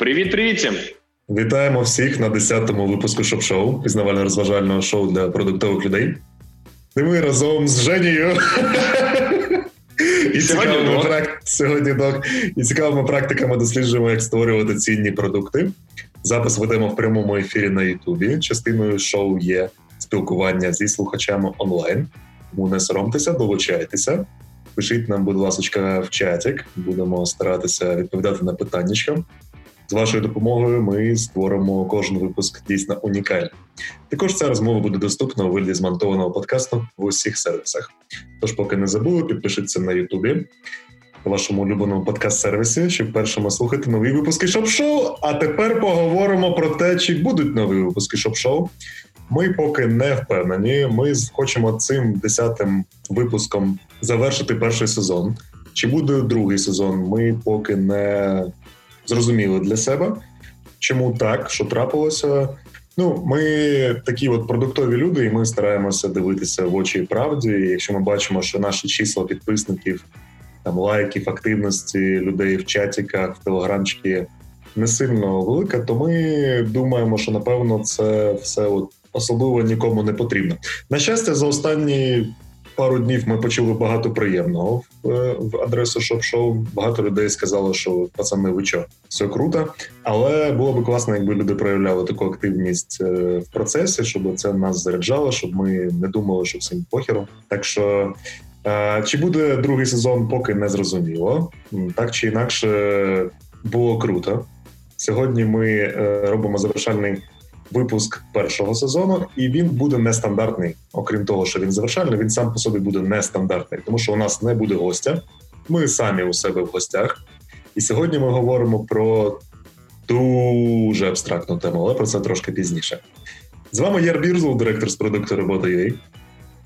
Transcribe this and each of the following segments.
Привіт-привіт! Вітаємо всіх на 10-му випуску шоп-шоу, пізнавально-розважального шоу для продуктових людей. Де ми разом з Женією. І цікавими прак... сьогодні док. І цікавими практиками досліджуємо, як створювати цінні продукти. Запис ведемо в прямому ефірі на Ютубі. Частиною шоу є спілкування зі слухачами онлайн. Тому не соромтеся, долучайтеся. Пишіть нам, будь ласка, в чатик. Будемо старатися відповідати на питання. З вашою допомогою ми створимо кожен випуск дійсно унікальний. Також ця розмова буде доступна у вигляді змонтованого подкасту в усіх сервісах. Тож, поки не забули, підпишіться на Ютубі, вашому улюбленому подкаст-сервісі, щоб першими слухати нові випуски ШОБШО. А тепер поговоримо про те, чи будуть нові випуски ШОБШО. Ми поки не впевнені. Ми хочемо цим десятим випуском завершити перший сезон. Чи буде другий сезон? Ми поки не зрозуміли для себе. Чому так, що трапилося? Ну, ми такі от продуктові люди, і ми стараємося дивитися в очі правді. І Якщо ми бачимо, що наші числа підписників, там лайків, активності людей в чатіках, в телеграмчики не сильно велика, то ми думаємо, що напевно це все от особливо нікому не потрібно. На щастя, за останні пару днів ми почули багато приємного в, е, адресу шоп-шоу. Багато людей сказали, що пацани, ви що, все круто. Але було б класно, якби люди проявляли таку активність е, в процесі, щоб це нас заряджало, щоб ми не думали, що всім похеру. Так що. Е, чи буде другий сезон, поки не зрозуміло. Так чи інакше було круто. Сьогодні ми робимо завершальний випуск першого сезону, і він буде нестандартний. Окрім того, що він завершальний, він сам по собі буде нестандартний, тому що у нас не буде гостя. Ми самі у себе в гостях. І сьогодні ми говоримо про дуже абстрактну тему, але про це трошки пізніше. З вами Яр Бірзул, директор з продукту роботи UA.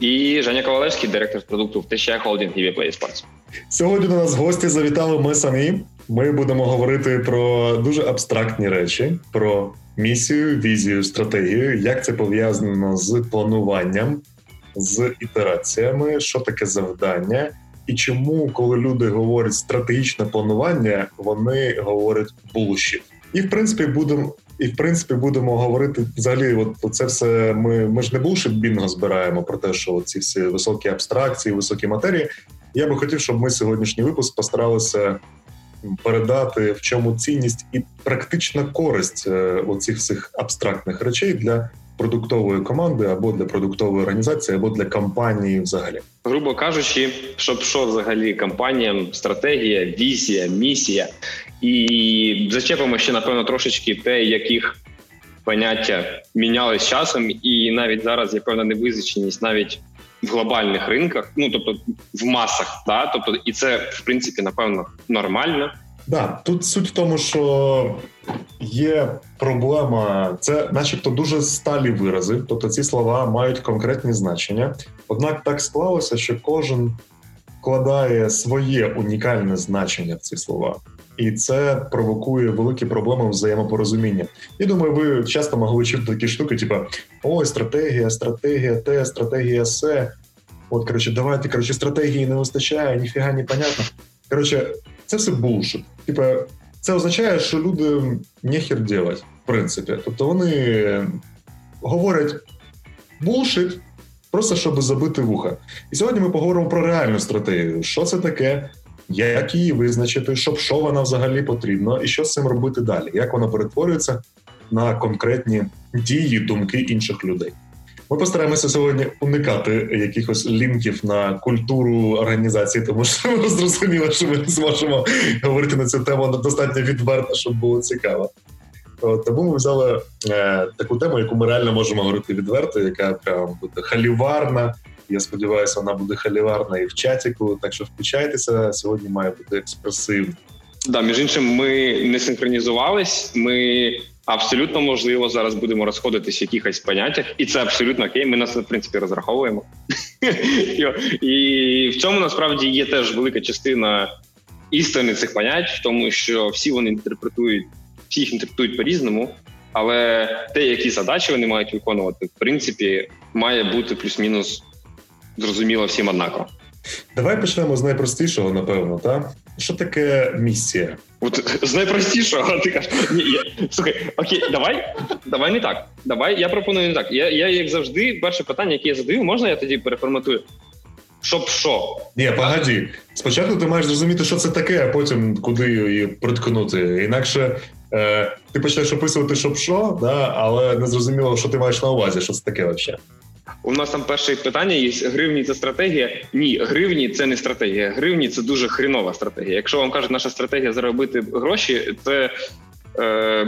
І Женя Ковалевський, директор з продукту в ТЩ Холдинг і Play Sports. Сьогодні до нас гості завітали ми самі. Ми будемо говорити про дуже абстрактні речі, про місію, візію, стратегію, як це пов'язано з плануванням, з ітераціями, що таке завдання, і чому, коли люди говорять стратегічне планування, вони говорять булшіт. І в принципі будемо. І в принципі будемо говорити взагалі. От це все ми ми ж не булшит бінго збираємо про те, що ці всі високі абстракції, високі матерії. Я би хотів, щоб ми сьогоднішній випуск постаралися передати в чому цінність і практична користь е, оцих всіх абстрактних речей для продуктової команди або для продуктової організації, або для компанії, взагалі, грубо кажучи, щоб що взагалі компаніям стратегія, візія, місія, і зачепимо ще напевно трошечки те, яких поняття мінялись часом, і навіть зараз є певна невизначеність навіть в глобальних ринках, ну тобто в масах, да, тобто, і це в принципі напевно нормально. Да, тут суть в тому, що є проблема, це, начебто, дуже сталі вирази, тобто ці слова мають конкретні значення. Однак так склалося, що кожен вкладає своє унікальне значення в ці слова, і це провокує великі проблеми взаємопорозуміння. Я думаю, ви часто могли чути такі штуки, типу ой, стратегія, стратегія, те, стратегія се. От коротше, давайте коротше, стратегії не вистачає, ніфіга не понятно. Коротше, це все булшит. Типа, це означає, що люди нехер делать, в принципі. Тобто вони говорять булшит, просто щоб забити вуха. І сьогодні ми поговоримо про реальну стратегію. Що це таке? Як її визначити, щоб що вона взагалі потрібно, і що з цим робити далі? Як вона перетворюється на конкретні дії, думки інших людей? Ми постараємося сьогодні уникати якихось лінків на культуру організації, тому що ми зрозуміли, що ми зможемо говорити на цю тему достатньо відверто, щоб було цікаво. Тому ми взяли е, таку тему, яку ми реально можемо говорити відверто, яка прям буде халіварна. Я сподіваюся, вона буде халіварна і в чатіку. Так що включайтеся. Сьогодні має бути експресивно. Да, між іншим, ми не синхронізувались. Ми абсолютно можливо зараз будемо розходитись в якихось поняттях, і це абсолютно окей. Ми нас в принципі розраховуємо. І в цьому насправді є теж велика частина істини цих понять, в тому, що всі вони інтерпретують, всі їх інтерпретують по-різному, але те, які задачі вони мають виконувати, в принципі, має бути плюс-мінус зрозуміло всім однаково. Давай почнемо з найпростішого, напевно, так? що таке місія? От з найпростішого ти кажеш. Ні, я, слухай, окей, давай, давай не так. Давай, я пропоную не так. Я, я як завжди, перше питання, яке я задаю, можна я тоді переформатую? Щоб що? Ні, погоді. Спочатку ти маєш зрозуміти, що це таке, а потім куди її приткнути. Інакше е, ти почнеш описувати, щоб що, да, але не зрозуміло, що ти маєш на увазі, що це таке взагалі. У нас там перше питання є: гривні це стратегія. Ні, гривні це не стратегія. Гривні це дуже хрінова стратегія. Якщо вам кажуть, наша стратегія заробити гроші, це е,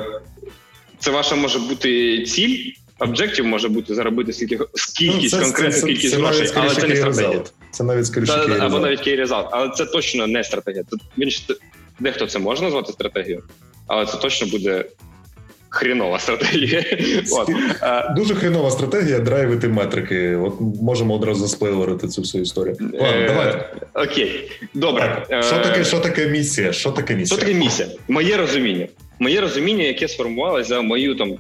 це ваша може бути ціль. Об'єктив може бути заробити скільки скількись ну, конкретно кількість грошей, але це не стратегія. Це навіть скоріше Та, або навіть кей резалт, але це точно не стратегія. Тут він дехто це може назвати стратегією, але це точно буде хрінова стратегія. От. Дуже хрінова стратегія драйвити метрики. От можемо одразу сплейлерити цю всю історію. Ладно, е, давайте. Окей, добре. Так. Що таке що таке місія? Що таке місія? Що таке місія? Моє розуміння. Моє розуміння, яке сформувалося за мою там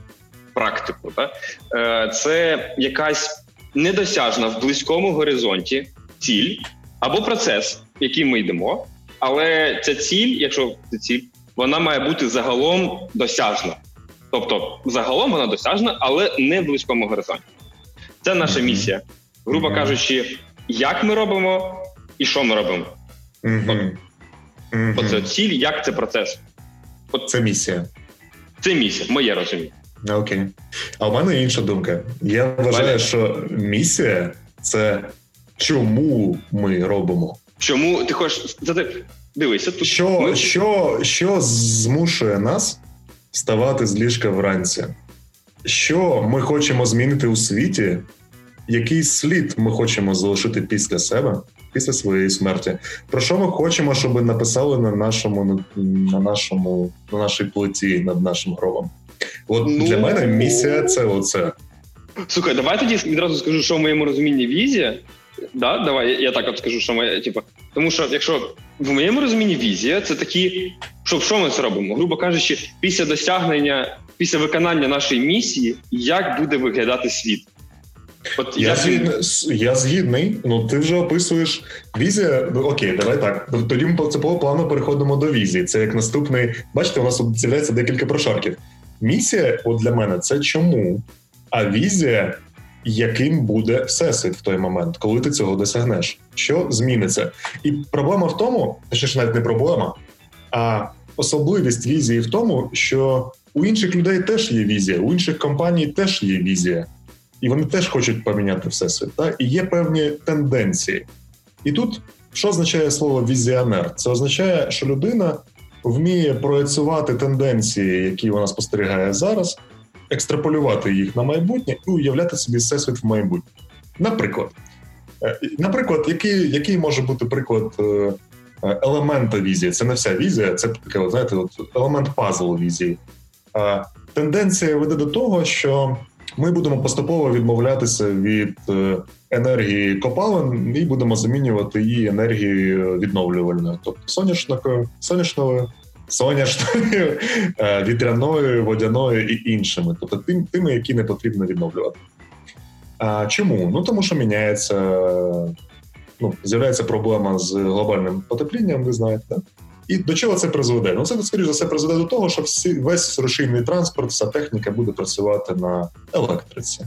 практику, та? Е, це якась недосяжна в близькому горизонті ціль або процес, в який ми йдемо. Але ця ціль, якщо це ціль, вона має бути загалом досяжна. Тобто, загалом вона досяжна, але не в близькому горизонті. Це наша місія. Грубо кажучи, як ми робимо і що ми робимо. Оце ціль, як це процес. От Це місія. Це місія, моє розуміння. Окей. А у мене інша думка. Я вважаю, Валя. що місія це чому ми робимо. Чому ти хочеш Дивися, тут що, ми... що, що змушує нас вставати з ліжка вранці. Що ми хочемо змінити у світі? Який слід ми хочемо залишити після себе, після своєї смерті? Про що ми хочемо, щоб написали на нашому на нашому на нашій плиті над нашим гробом? От ну... для мене місія це оце. Слухай, давай тоді відразу скажу, що в моєму розумінні візія. Да, Давай я так от скажу, що моя, типу, тому що якщо в моєму розумінні візія це такі, що що ми це робимо? Грубо кажучи, після досягнення, після виконання нашої місії, як буде виглядати світ? От Я як... згідний, я згідний, ну ти вже описуєш візія. Ну, окей, давай так. Тоді ми по цього плану переходимо до візії. Це як наступний. Бачите, у нас з'являється декілька прошарків. Місія, от для мене, це чому, а візія яким буде всесвіт в той момент, коли ти цього досягнеш, що зміниться, і проблема в тому, точніше навіть не проблема, а особливість візії в тому, що у інших людей теж є візія, у інших компаній теж є візія, і вони теж хочуть поміняти всесвіт. Так? І є певні тенденції. І тут що означає слово візіонер? Це означає, що людина вміє проєцювати тенденції, які вона спостерігає зараз екстраполювати їх на майбутнє і уявляти собі всесвіт в майбутнє. Наприклад, е, наприклад, який який може бути приклад е, елемента візії? Це не вся візія, це таке, знаєте, от елемент пазлу візії. Тенденція веде до того, що ми будемо поступово відмовлятися від е, енергії копалин і будемо замінювати її енергією відновлювальною, тобто сонячною, сонячною соняшною, е, вітряною, водяною і іншими, тобто тим, тими, які не потрібно відновлювати. А чому? Ну тому що міняється, ну з'являється проблема з глобальним потеплінням, ви знаєте, да? І до чого це призведе? Ну це скоріше за все призведе до того, що всі весь рушійний транспорт, вся техніка буде працювати на електриці.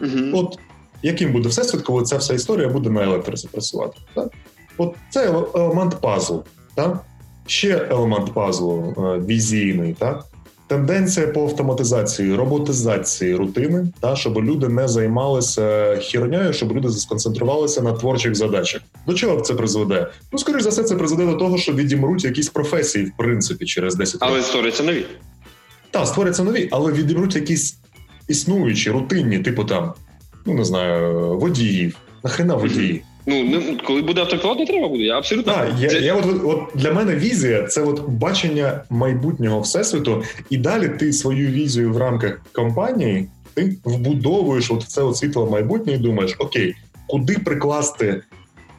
mm От яким буде всесвіт, коли ця вся історія буде на електриці працювати? Так? От це елемент пазлу. Так? Ще елемент пазлу е, візійний, так? Тенденція по автоматизації, роботизації рутини, та щоб люди не займалися хірнею, щоб люди сконцентрувалися на творчих задачах. До чого це призведе? Ну, скоріш за все, це призведе до того, що відімруть якісь професії, в принципі, через 10 років. Але створяться нові. Так, створяться нові, але відімруть якісь існуючі, рутинні, типу там, ну не знаю, водіїв. Нахрена водії? Ну не коли буде автопілот, не треба буде. Я абсолютно Так, я, я от, от для мене візія це от бачення майбутнього всесвіту, і далі ти свою візію в рамках компанії ти вбудовуєш от це от світло майбутнє і думаєш: окей, куди прикласти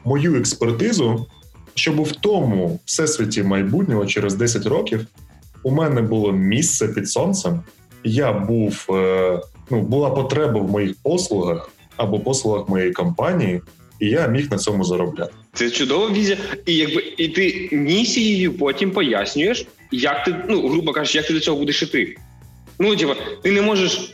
мою експертизу, щоб в тому всесвіті майбутнього через 10 років у мене було місце під сонцем. Я був е, ну була потреба в моїх послугах або послугах моєї компанії і я міг на цьому заробляти. Це чудова візія, і якби і ти місією потім пояснюєш, як ти ну грубо кажучи, як ти до цього будеш іти. Ну типа, ти не можеш.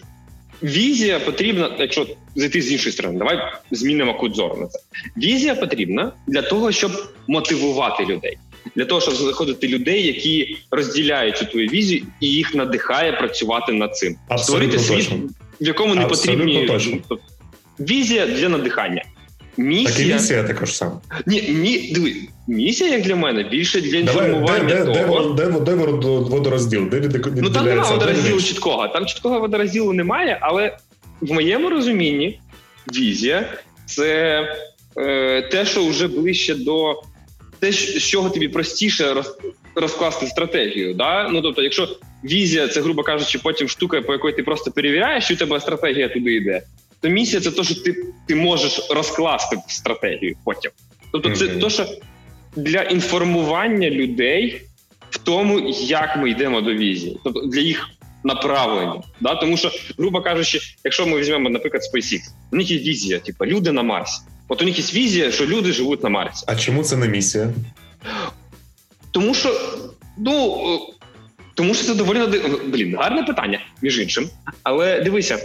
Візія потрібна, якщо зайти з іншої сторони, давай змінимо кут зору на це. Візія потрібна для того, щоб мотивувати людей, для того, щоб знаходити людей, які розділяють цю твою візію, і їх надихає працювати над цим, Абсолютно створити світ, точно. в якому не Абсолютно потрібні точно. Тобто, візія для надихання. Так і Місія місія також саме. ні, ні, диви, місія, як для мене, більше для інформування де, де, того. де, де, де водорозділ? Де від, Ну там немає водорозділу чіткого. Там чіткого водорозділу немає, але в моєму розумінні візія це е, те, що вже ближче до те, з чого тобі простіше роз, розкласти стратегію. Да? Ну тобто, якщо візія, це, грубо кажучи, потім штука, по якої ти просто перевіряєш, що у тебе стратегія туди йде, то місія це те, що ти, ти можеш розкласти стратегію потім. Тобто, це Мгм. те, що для інформування людей в тому, як ми йдемо до візії, тобто для їх направлення. Да? Тому що, грубо кажучи, якщо ми візьмемо, наприклад, SpaceX, у них є візія, типу, люди на Марсі. От у них є візія, що люди живуть на Марсі. А чому це не місія? Тому що, ну е, тому що це доволі блін, гарне питання, між іншим. Але дивися,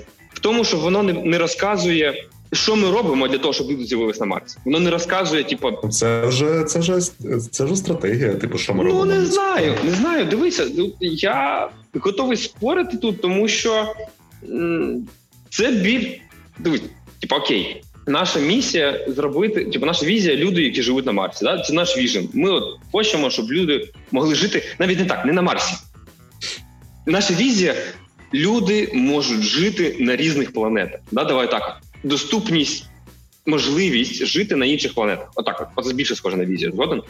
тому, що воно не, не розказує, що ми робимо для того, щоб люди з'явилися на Марсі. Воно не розказує, типу, Це вже це вже це вже стратегія. Типу, що ми Ну робимо? не знаю, не знаю. Дивися, ну, я готовий спорити тут, тому що це біль. Дивись, типу, окей, наша місія зробити, типу, наша візія люди, які живуть на Марсі. Да? Це наш віжен. Ми от хочемо, щоб люди могли жити навіть не так, не на Марсі. Наша візія люди можуть жити на різних планетах. Да? Давай так. Доступність, можливість жити на інших планетах. Отак, от. Оце більше схоже на візію. Згоден?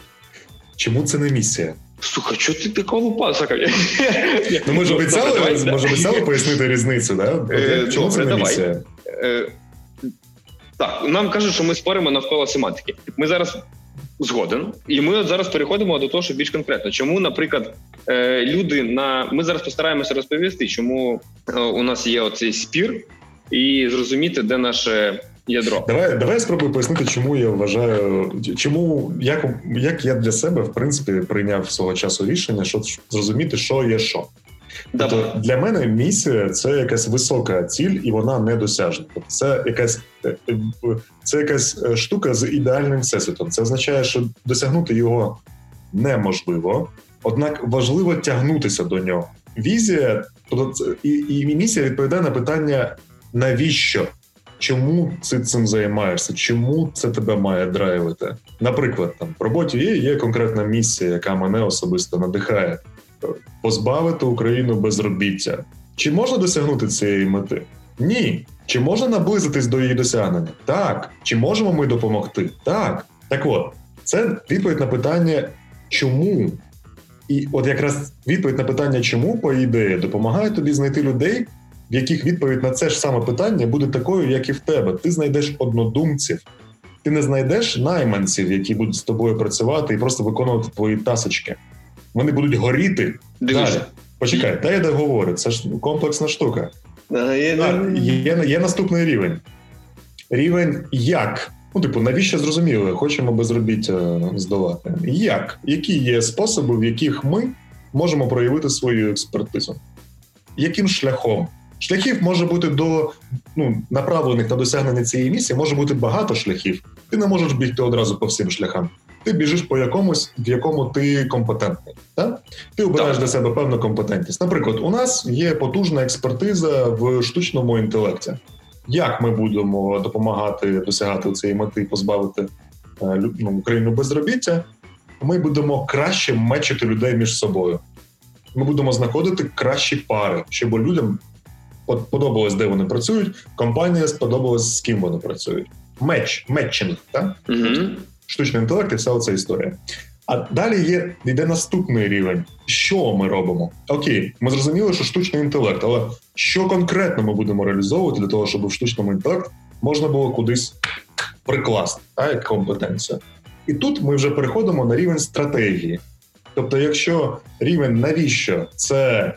Чому це не місія? Слухай, що ти такого лупа? Ну ми ж обіцяли, ми обіцяли пояснити різницю, да? Е, Чому це не місія? Е, Так, нам кажуть, що ми споримо навколо семантики. Ми зараз згоден, і ми от зараз переходимо до того, що більш конкретно. Чому, наприклад, е, люди на ми зараз постараємося розповісти, чому е, у нас є оцей спір, і зрозуміти, де наше ядро. Давай, давай спробую пояснити, чому я вважаю, чому як, як я для себе в принципі прийняв свого часу рішення, що зрозуміти, що є що. Тобто для мене місія це якась висока ціль, і вона недосяжна. Тобто це якась е, е, це якась е, штука з ідеальним всесвітом. Це означає, що досягнути його неможливо, однак важливо тягнутися до нього. Візія, тобто і, і місія відповідає на питання навіщо? Чому ти цим займаєшся? Чому це тебе має драйвити? Наприклад, там в роботі є, є конкретна місія, яка мене особисто надихає позбавити Україну безробіття. Чи можна досягнути цієї мети? Ні. Чи можна наблизитись до її досягнення? Так. Чи можемо ми допомогти? Так. Так от, це відповідь на питання, чому. І от якраз відповідь на питання, чому, по ідеї, допомагає тобі знайти людей, в яких відповідь на це ж саме питання буде такою, як і в тебе. Ти знайдеш однодумців. Ти не знайдеш найманців, які будуть з тобою працювати і просто виконувати твої тасочки. Вони будуть горіти Дивись. Далі. Почекай, та я договорю, це ж комплексна штука. Е, я- Так, є, є наступний рівень. Рівень як? Ну, типу, навіщо зрозуміло, хочемо безробіття здолати? Як? Які є способи, в яких ми можемо проявити свою експертизу? Яким шляхом? Шляхів може бути до ну, направлених на досягнення цієї місії, може бути багато шляхів. Ти не можеш бігти одразу по всім шляхам. Ти біжиш по якомусь, в якому ти компетентний. Так? Ти обираєш Так. для себе певну компетентність. Наприклад, у нас є потужна експертиза в штучному інтелекті. Як ми будемо допомагати досягати цієї мети, позбавити е, ну, Україну безробіття? Ми будемо краще мечити людей між собою. Ми будемо знаходити кращі пари, щоб людям подобалось, де вони працюють. Компанія сподобалась, з ким вони працюють. Меч, метчинг, так? Мгм. Штучний інтелект і вся ця історія. А далі є йде наступний рівень. Що ми робимо? Окей, ми зрозуміли, що штучний інтелект, але що конкретно ми будемо реалізовувати для того, щоб в штучному інтелект можна було кудись прикласти та, як компетенцію. І тут ми вже переходимо на рівень стратегії. Тобто, якщо рівень навіщо це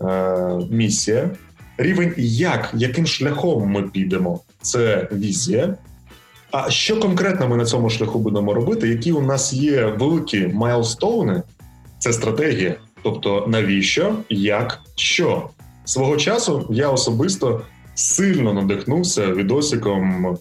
е, місія, рівень як, яким шляхом ми підемо, це візія. А що конкретно ми на цьому шляху будемо робити? Які у нас є великі майлстоуни? Це стратегія. Тобто, навіщо, як, що свого часу я особисто сильно надихнувся відосиком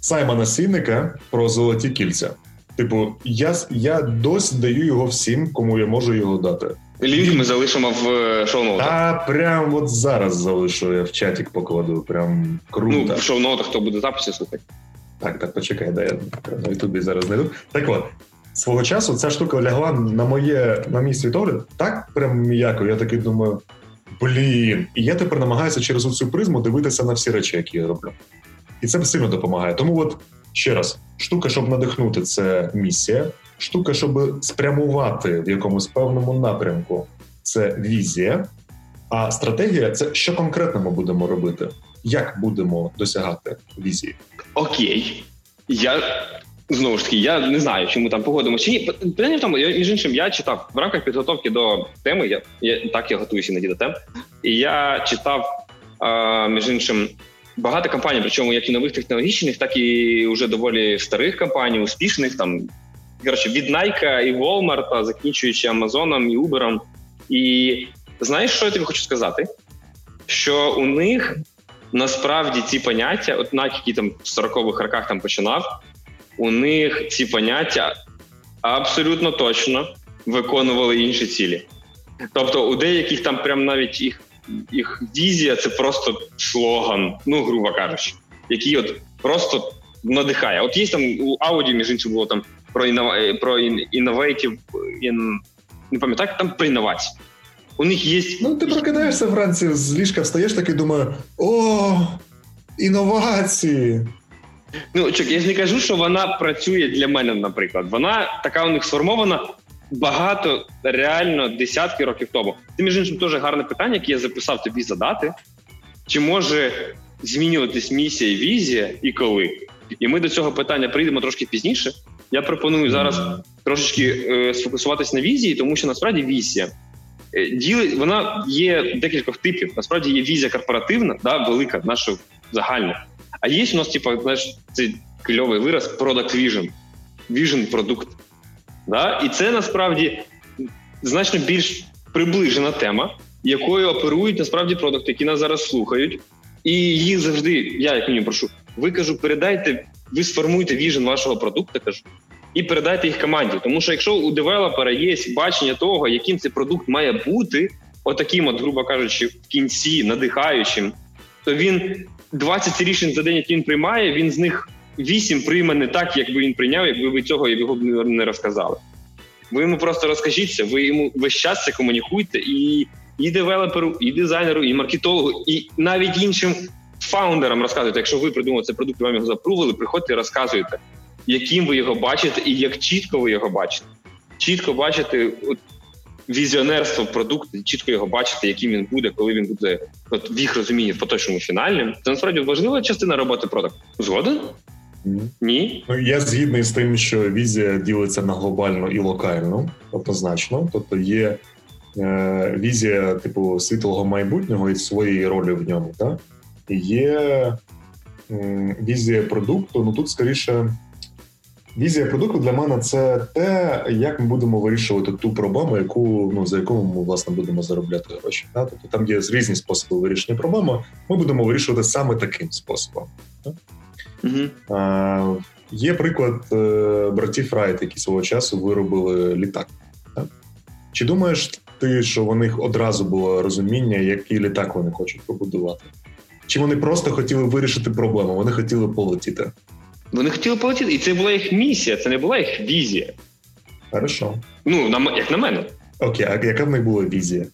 Саймона Сінника про золоті кільця. Типу, я я досі даю його всім, кому я можу його дати. Лінк ми залишимо в е, шоу-ноутах. А прям от зараз залишу я в чатик покладу. Прям круто. Ну, в шоу-ноутах хто буде записі слухати. Так, так, почекай, да я на Ютубі зараз знайду. Так от, свого часу ця штука лягла на моє на мій світогляд так прям м'яко. Я такий думаю, блін. І я тепер намагаюся через цю призму дивитися на всі речі, які я роблю. І це сильно допомагає. Тому, от ще раз, штука, щоб надихнути, це місія. Штука, щоб спрямувати в якомусь певному напрямку, це візія. А стратегія це що конкретно ми будемо робити, як будемо досягати візії. Окей, я знову ж таки, я не знаю, чому там погодимося чи ні. Питання в тому, між іншим, я читав в рамках підготовки до теми. Я я так я готуюся іноді до тем, і я читав а, між іншим багато компаній, причому як і нових технологічних, так і вже доволі старих компаній, успішних там коротше, від Nike і Walmart, закінчуючи Амазоном і Uber. І знаєш, що я тобі хочу сказати? Що у них насправді ці поняття, от Nike, який там в 40-х роках там починав, у них ці поняття абсолютно точно виконували інші цілі. Тобто, у деяких там прям навіть їх їх візія це просто слоган, ну грубо кажучи, який от просто надихає. От є там у Audi, між іншим, було там про іннова... Е, про інновейтів, ін... не пам'ятаю, там про інновації. У них є. Ну, ти прокидаєшся вранці з ліжка, встаєш такий думаю: о, інновації. Ну, чок, я ж не кажу, що вона працює для мене, наприклад. Вона така у них сформована багато, реально десятки років тому. Це, між іншим, теж гарне питання, яке я записав тобі задати. Чи може змінюватись місія і візія і коли? І ми до цього питання прийдемо трошки пізніше. Я пропоную зараз трошечки е, сфокусуватись на візії, тому що насправді візія діли вона є декількох типів. Насправді є візія корпоративна, да, велика, наша загальна. А є у нас, типу, знаєш, цей кльовий вираз product vision. Vision продукт. Да? І це насправді значно більш приближена тема, якою оперують насправді продукти, які нас зараз слухають. І їх завжди, я як мінімум прошу, ви кажу, передайте, ви сформуйте віжен вашого продукту, кажу, і передайте їх команді. Тому що якщо у девелопера є бачення того, яким цей продукт має бути, отаким, от, грубо кажучи, в кінці надихаючим, то він 20 рішень за день, які він приймає, він з них 8 прийме не так, як би він прийняв, якби ви цього його не розказали. Ви йому просто розкажіться, ви йому весь час це комунікуйте і і девелоперу, і дизайнеру, і маркетологу, і навіть іншим фаундерам розказуйте. Якщо ви придумали цей продукт, вам його запрували, приходьте і розказуйте, яким ви його бачите, і як чітко ви його бачите. Чітко бачите от, візіонерство продукту, чітко його бачити, яким він буде, коли він буде от в їх розумінні в поточному фінальному. Це насправді важлива частина роботи продукту. Згоден? Ні. Ну, я згідний з тим, що візія ділиться на глобальну і локальну, однозначно. Тобто є е, візія, типу, світлого майбутнього і своєї ролі в ньому. Так? Є е, візія продукту. Ну тут скоріше Візія продукту для мене це те, як ми будемо вирішувати ту проблему, яку ну за яку ми власне будемо заробляти гроші. Да? Тобто там є різні способи вирішення проблеми. Ми будемо вирішувати саме таким способом. Mm-hmm. А, Є приклад е, братів Райт, які свого часу виробили літак. Так? Чи думаєш ти, що у них одразу було розуміння, який літак вони хочуть побудувати? Чи вони просто хотіли вирішити проблему? Вони хотіли полетіти? Вони хотіли полетіти, і це була їх місія, це не була їх візія. Хорошо. Ну, на, як на мене. Окей, а яка в них була візія?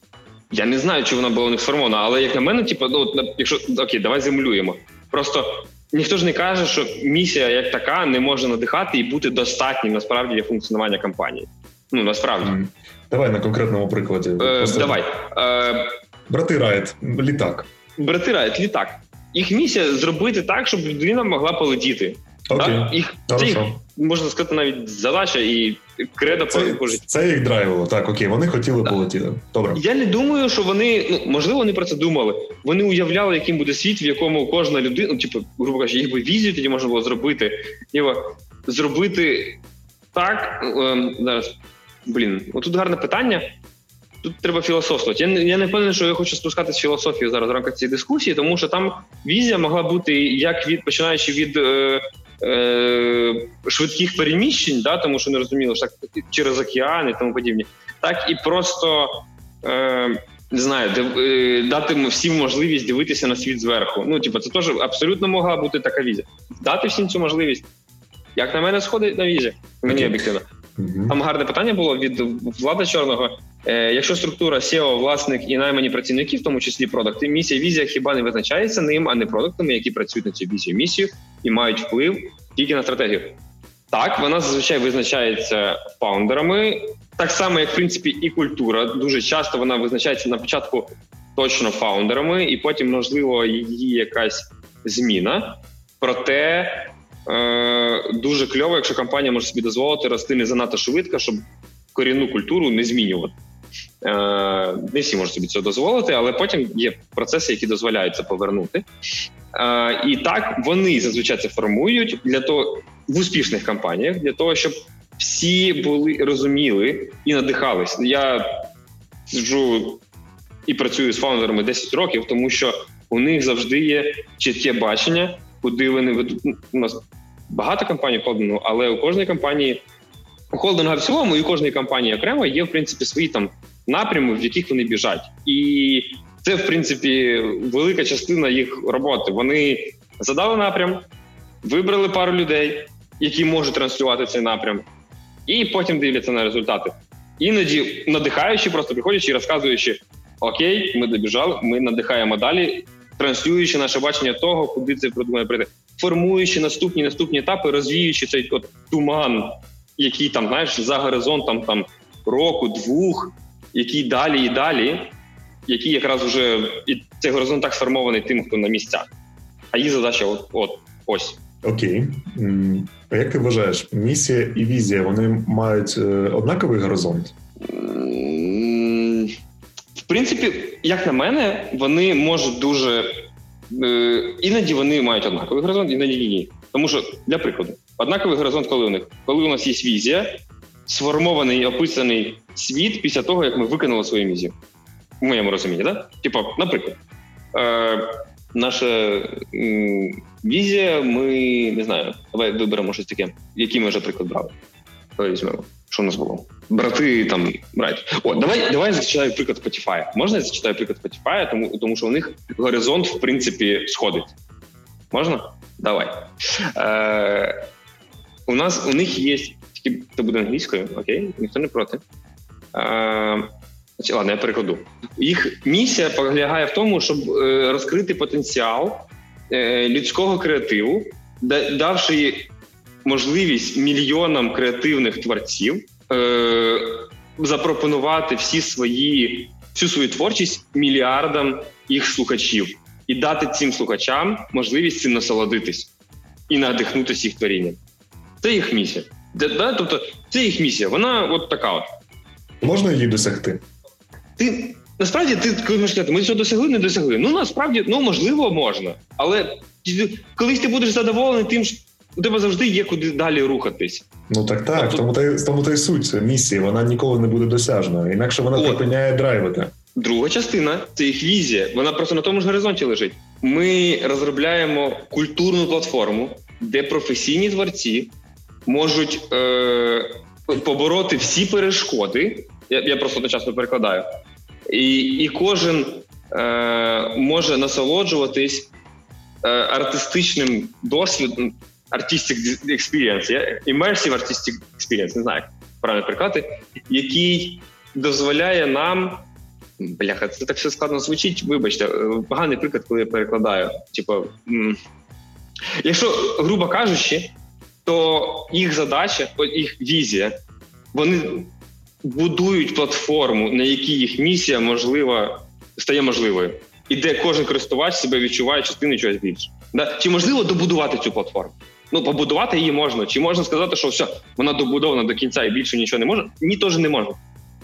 Я не знаю, чи вона була у них сформована, але як на мене, типу, ну, якщо окей, давай землюємо. Просто ніхто ж не каже, що місія як така не може надихати і бути достатнім насправді для функціонування компанії. Ну насправді. Mm. Давай на конкретному прикладі. Е, Давай. Е, Брати Райт, літак. Брати Райт, літак. Їх місія зробити так, щоб людина могла полетіти. Окей. Так? Їх, це їх, можна сказати, навіть задача і кредо це, по житті. Це їх драйвило. Так, окей, вони хотіли так. полетіти. Добре. Я не думаю, що вони, ну можливо, вони про це думали. Вони уявляли, яким буде світ, в якому кожна людина, ну, типу, грубо кажучи, їх би візію тоді можна було зробити. Ніби, зробити так. Ем, зараз, блін, отут гарне питання. Тут треба філософствувати. Я я не впевнений, що я хочу спускатись філософію зараз в рамках цієї дискусії, тому що там візія могла бути як від починаючи від е, е, швидких переміщень, да, тому що не розуміло, що так через океан і тому подібні, так і просто е, не знаю, де, е, дати всім можливість дивитися на світ зверху. Ну, типу, це теж абсолютно могла бути така візія. Дати всім цю можливість. Як на мене сходить на візі, мені об'єктивно. Там гарне питання було від влада чорного. Е, Якщо структура SEO, власник і наймані працівники, в тому числі продукти, місія візія хіба не визначається ним, а не продуктами, які працюють на цю візію місію і мають вплив тільки на стратегію. Так, вона зазвичай визначається фаундерами, так само, як в принципі і культура. Дуже часто вона визначається на початку точно фаундерами, і потім, можливо, її якась зміна. Проте е, дуже кльово, якщо компанія може собі дозволити рости не занадто швидко, щоб корінну культуру не змінювати. Не всі можуть собі це дозволити, але потім є процеси, які дозволяють це повернути. Е, І так вони зазвичай це формують для того в успішних компаніях, для того, щоб всі були розуміли і надихались. Я сиджу і працюю з фаундерами 10 років, тому що у них завжди є чітке бачення, куди вони ведуть. У нас багато компаній холдингу, але у кожної компанії холдинга в цілому і кожної компанії окремо є в принципі свої там напрями, в яких вони біжать, і це в принципі велика частина їх роботи. Вони задали напрям, вибрали пару людей, які можуть транслювати цей напрям, і потім дивляться на результати. Іноді надихаючи, просто приходячи і розказуючи: Окей, ми добіжали, ми надихаємо далі, транслюючи наше бачення того, куди це продумає прийти, формуючи наступні наступні етапи, розвіюючи цей от туман, який там знаєш за горизонтом там року, двох, який далі і далі, який якраз вже і цей горизонт так сформований тим, хто на місцях. А їх задача от, от ось. Окей. А як ти вважаєш, місія і візія вони мають е, однаковий горизонт? В принципі, як на мене, вони можуть дуже е, іноді вони мають однаковий горизонт, іноді ні. Тому що, для прикладу, однаковий горизонт, коли у них, коли у нас є візія, сформований і описаний світ після того, як ми виконали свою місію. В моєму розумінні, так? Типу, наприклад, е, наша м, візія, ми не знаю, давай виберемо щось таке, який ми вже приклад брали. Давай візьмемо. Що у нас було? Брати там брать. О, давай давай зачитаю приклад Spotify. Можна я зачитаю приклад Spotify, тому тому що у них горизонт, в принципі, сходить. Можна? Давай. Е, У нас у них є. Тільки це буде англійською, окей, ніхто не проти. Е, Ладно, я перекладу. Їх місія полягає в тому, щоб е, розкрити потенціал е, людського креативу, давши можливість мільйонам креативних творців е, запропонувати всі свої всю свою творчість мільярдам їх слухачів і дати цим слухачам можливість цим насолодитись і надихнутися їх творінням. Це їх місія. Тобто, це їх місія. Вона от така от. Можна її досягти ти насправді ти коли можеш сказати, ми що досягли, не досягли. Ну насправді ну можливо можна, але колись ти будеш задоволений тим, що у тебе завжди є куди далі рухатись. Ну так так. Тобто... Тому та тому та й суть місії. Вона ніколи не буде досяжною, інакше вона припиняє драйвити. Друга частина це їх візія. Вона просто на тому ж горизонті лежить. Ми розробляємо культурну платформу, де професійні творці можуть е- побороти всі перешкоди. Я я просто одночасно перекладаю, і і кожен е, може насолоджуватись е, артистичним досвідом, artistic experience, immersive artistic experience, не знаю, як правильно переклати, який дозволяє нам. Бляха, це так все складно звучить. Вибачте, е, поганий приклад, коли я перекладаю. Типу, якщо, грубо кажучи, то їх задача, їх візія, вони будують платформу, на якій їх місія можлива стає можливою, і де кожен користувач себе відчуває частиною чогось більше. Чи можливо добудувати цю платформу? Ну, побудувати її можна. Чи можна сказати, що все, вона добудована до кінця і більше нічого не можна? Ні, теж не можна.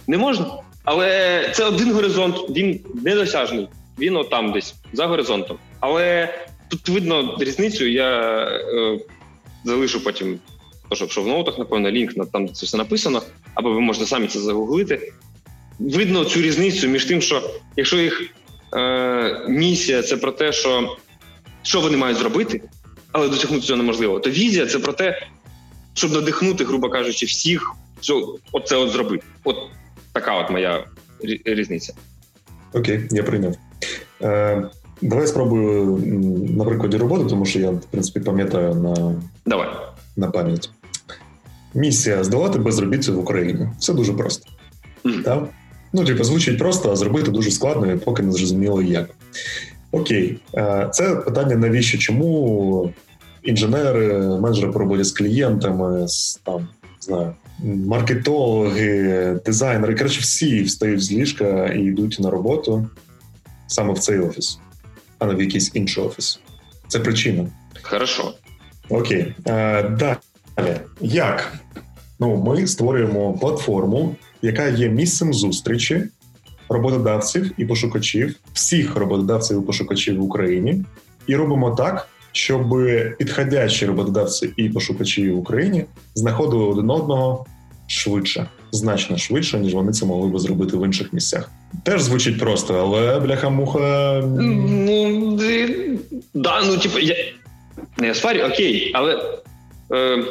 Не можна. Але це один горизонт, він недосяжний. Він отам десь, за горизонтом. Але тут видно різницю. Я е, залишу потім, що в шоу-ноутах, напевно, лінк на там це все написано, або ви можете самі це загуглити. Видно цю різницю між тим, що якщо їх е, місія це про те, що що вони мають зробити, але досягнути цього неможливо, то візія це про те, щоб надихнути, грубо кажучи, всіх що оце от зробити. От така от моя різниця. Окей, я прийняв. Е, Давай спробую на прикладі роботи, тому що я, в принципі, пам'ятаю на Давай. на пам'ять. Місія здолати безробіття в Україні. Все дуже просто. Mm. Так? Ну, типу, звучить просто, а зробити дуже складно, і поки не зрозуміло як. Окей, е, це питання навіщо? Чому інженери, менеджери по роботі з клієнтами, з там, знаю, маркетологи, дизайнери, коротше, всі встають з ліжка і йдуть на роботу саме в цей офіс, а не в якийсь інший офіс. Це причина. Хорошо. Окей. А, Далі. Як? Ну, Ми створюємо платформу, яка є місцем зустрічі роботодавців і пошукачів, всіх роботодавців і пошукачів в Україні, і робимо так, щоб підходящі роботодавці і пошукачі в Україні знаходили один одного швидше, значно швидше, ніж вони це могли би зробити в інших місцях. Теж звучить просто, але бляха-муха. Ну да, ну типу, я не сварю, окей, але. Е...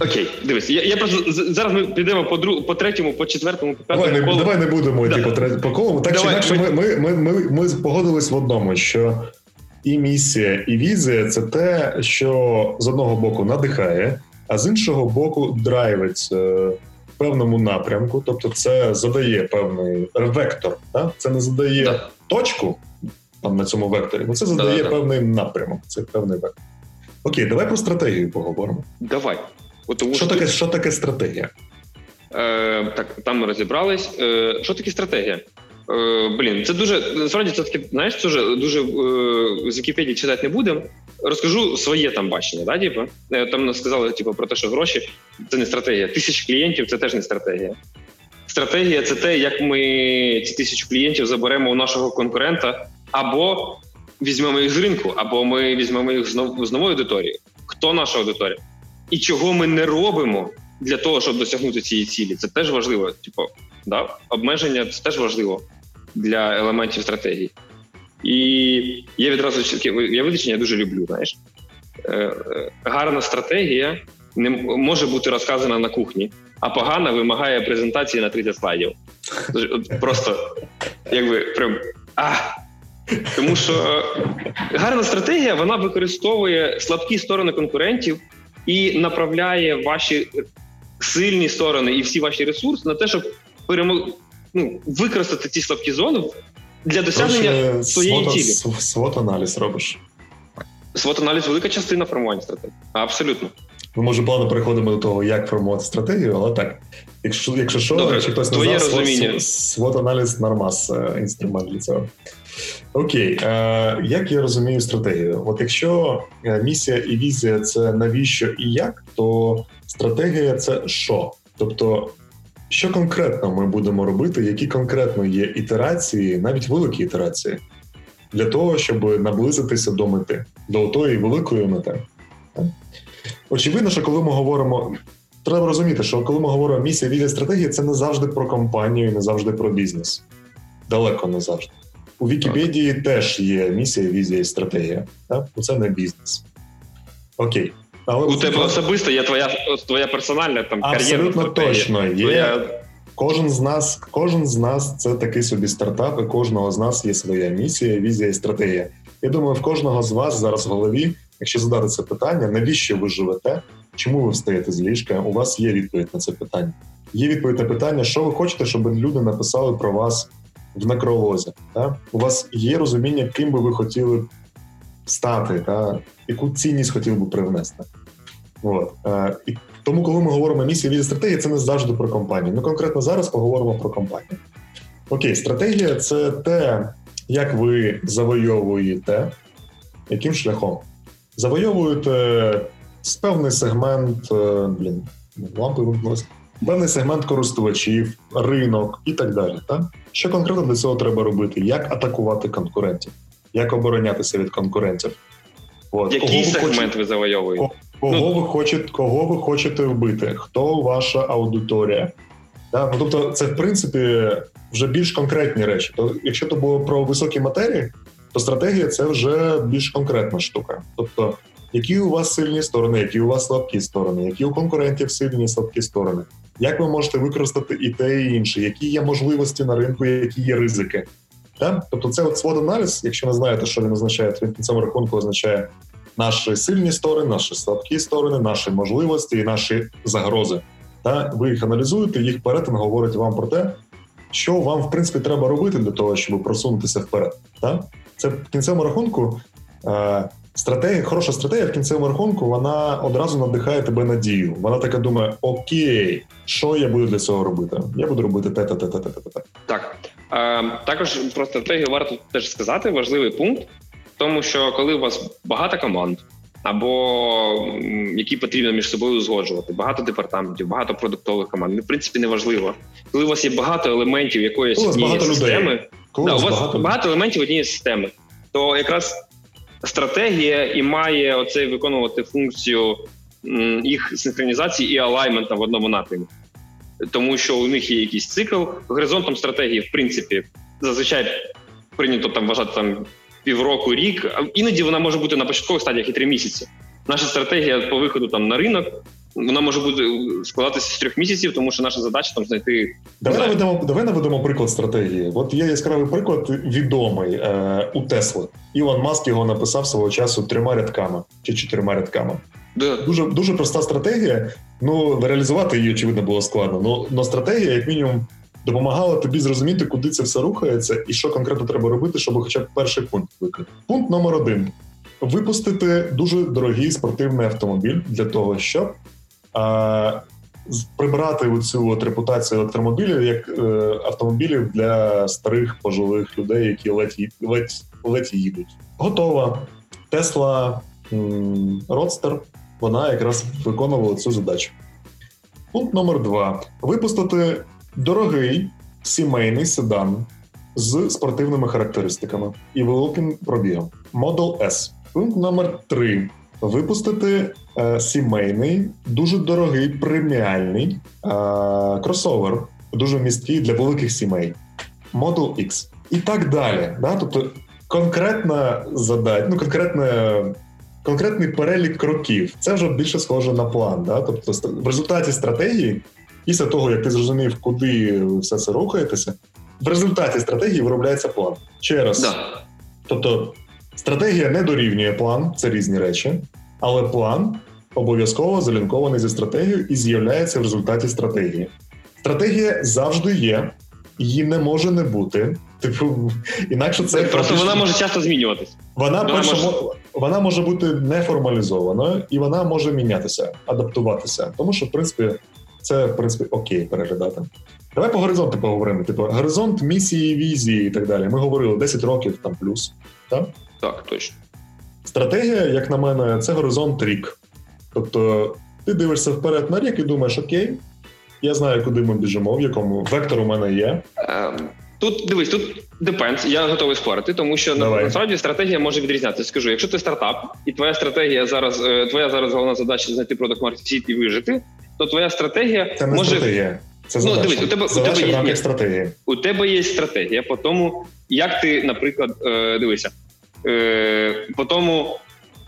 Окей, дивись, я я просто зараз ми підемо по друг, по третьому, по четвертому, по п'ятому. Давай, колу. давай не будемо йти да. по третьому по колу. Так давай, чи інакше, ми, ми, ми, ми, ми погодились в одному, що і місія, і візія це те, що з одного боку надихає, а з іншого боку драйвить е, в певному напрямку. Тобто, це задає певний вектор. Так? Це не задає да. точку там на цьому векторі, але це задає да, певний напрямок. Це певний вектор. Окей, давай про стратегію поговоримо. Давай. От, тому, що, що таке що таке стратегія? Е, Так, там ми розібрались. Е, Що таке стратегія? Е, Блін, це дуже насправді це таке, знаєш, це вже дуже е, з Вікіпедії читати не будемо. Розкажу своє там бачення. Да, типу? Е, там сказали типу, про те, що гроші це не стратегія. Тисяч клієнтів це теж не стратегія. Стратегія це те, як ми ці тисячу клієнтів заберемо у нашого конкурента, або візьмемо їх з ринку, або ми візьмемо їх з нової аудиторії. Хто наша аудиторія? І чого ми не робимо для того, щоб досягнути цієї цілі? Це теж важливо. Типу, да? обмеження це теж важливо для елементів стратегії. І є відразу я визначення я дуже люблю. Знаєш, е, е, гарна стратегія не може бути розказана на кухні, а погана вимагає презентації на 30 слайдів. Просто якби прям а. Тому що гарна стратегія вона використовує слабкі сторони конкурентів і направляє ваші сильні сторони і всі ваші ресурси на те, щоб перемог... ну, використати ці слабкі зони для досягнення Короче, своєї свот, цілі. Свот аналіз робиш. Свот аналіз велика частина формування стратегії. Абсолютно. Ми може плавно переходимо до того, як формувати стратегію, але так. Якщо якщо що, Добре, чи хтось не знав, свот аналіз нормас е, інструмент для цього. Окей, е, як я розумію стратегію? От якщо е, місія і візія це навіщо і як, то стратегія це що? Тобто, що конкретно ми будемо робити, які конкретно є ітерації, навіть великі ітерації, для того, щоб наблизитися до мети, до тої великої мети. Очевидно, що коли ми говоримо. Треба розуміти, що коли ми говоримо місія, візія, стратегія, це не завжди про компанію, не завжди про бізнес. Далеко не завжди. У Вікіпедії теж є місія, візія і стратегія. Так? Це не бізнес. Окей. Але У тебе особисто є твоя твоя персональна там кар'єрна Абсолютно точно. Є. Твоя... Кожен з нас кожен з нас це такий собі стартап, і кожного з нас є своя місія, візія і стратегія. Я думаю, в кожного з вас зараз в голові, якщо задати це питання, навіщо ви живете, чому ви встаєте з ліжка? У вас є відповідь на це питання. Є відповідь на питання, що ви хочете, щоб люди написали про вас в некролозі. Та? У вас є розуміння, ким би ви хотіли стати, та? яку цінність хотіли би привнести. От. Е, і тому, коли ми говоримо місія від стратегії, це не завжди про компанію. Ми конкретно зараз поговоримо про компанію. Окей, стратегія це те, як ви завойовуєте, яким шляхом завойовуєте певний сегмент, е, блін, лампи вимкнулися, певний сегмент користувачів, ринок і так далі. Так? Що конкретно для цього треба робити? Як атакувати конкурентів? Як оборонятися від конкурентів? От. Який кого сегмент ви, хочете, ви завойовуєте? Кого ну, ви хочете кого ви хочете вбити? Хто ваша аудиторія? Да? Ну, Тобто, це в принципі вже більш конкретні речі. То, Якщо то було про високі матерії, то стратегія це вже більш конкретна штука. Тобто, які у вас сильні сторони, які у вас слабкі сторони, які у конкурентів сильні слабкі сторони, як ви можете використати і те, і інше, які є можливості на ринку, які є ризики. Так? Тобто, це от свод аналіз, якщо не знаєте, що він означає, то він в цьому рахунку означає наші сильні сторони, наші слабкі сторони, наші можливості і наші загрози. Та ви їх аналізуєте, їх перетин говорить вам про те, що вам в принципі треба робити для того, щоб просунутися вперед. Та? Це в кінцевому рахунку. Е, стратегія, хороша стратегія в кінцевому рахунку, вона одразу надихає тебе надію. Вона така думає: Окей, що я буду для цього робити? Я буду робити те, те, те, те, те, те. Так також про стратегію варто теж сказати важливий пункт, тому що коли у вас багато команд. Або які потрібно між собою узгоджувати, багато департаментів, багато продуктових команд. В принципі, не важливо. Коли у вас є багато елементів якоїсь однієї системи, да, у вас багато, багато елементів однієї системи, то якраз стратегія і має оцей виконувати функцію їх синхронізації і алаймента в одному напрямі, тому що у них є якийсь цикл. Горизонтом стратегії, в принципі, зазвичай прийнято там вважати там півроку, рік. А іноді вона може бути на початкових стадіях і три місяці. Наша стратегія по виходу там на ринок. Вона може бути складатися з трьох місяців, тому що наша задача там знайти. Давай наведемо давай наведемо приклад стратегії. От є яскравий приклад відомий е, у Тесли. Ілон Маск його написав свого часу трьома рядками чи чотирма рядками. Да. Дуже дуже проста стратегія. Ну реалізувати її очевидно було складно. Ну но стратегія, як мінімум, допомагала тобі зрозуміти, куди це все рухається, і що конкретно треба робити, щоб хоча б перший пункт викрити. Пункт номер один: випустити дуже дорогий спортивний автомобіль для того, щоб а, прибрати оцю от репутацію електромобілів як е, автомобілів для старих пожилих людей, які ледь ледь, ледь їдуть. Готова Тесла Родстер. Вона якраз виконувала цю задачу. Пункт номер два: випустити дорогий сімейний седан з спортивними характеристиками і великим пробігом. Model S. Пункт номер 3 Випустити е, сімейний, дуже дорогий преміальний е, кросовер, дуже місткий для великих сімей. Model X. І так далі. Да? Тобто конкретна задача, ну конкретна. Конкретний перелік кроків це вже більше схоже на план. Да? Тобто, в результаті стратегії Після того, як ти зрозумів, куди все це рухаєтеся, в результаті стратегії виробляється план. Ще раз. Да. Тобто, стратегія не дорівнює план, це різні речі, але план обов'язково залінкований зі стратегією і з'являється в результаті стратегії. Стратегія завжди є, її не може не бути. Типу, інакше це просто вона може часто змінюватись. Вона вона, перша, може... вона може бути неформалізована і вона може мінятися, адаптуватися. Тому що, в принципі, це в принципі окей переглядати. Давай по горизонту поговоримо. Типу, горизонт місії, візії і так далі. Ми говорили 10 років там плюс. Так, Так, точно. Стратегія, як на мене, це горизонт рік. Тобто, ти дивишся вперед на рік і думаєш, окей, я знаю, куди ми біжимо, в якому вектор у мене є. Тут дивись, тут depends, я готовий спорити, тому що Давай. насправді стратегія може відрізнятися. Скажу, якщо ти стартап, і твоя стратегія зараз, е, твоя зараз головна задача знайти продакт маркет і вижити, то твоя стратегія це не може стратегія. Це задача. Ну, дивись, у тебе задача у тебе є стратегії. У тебе є стратегія по тому, як ти, наприклад, е, дивися, е, по тому,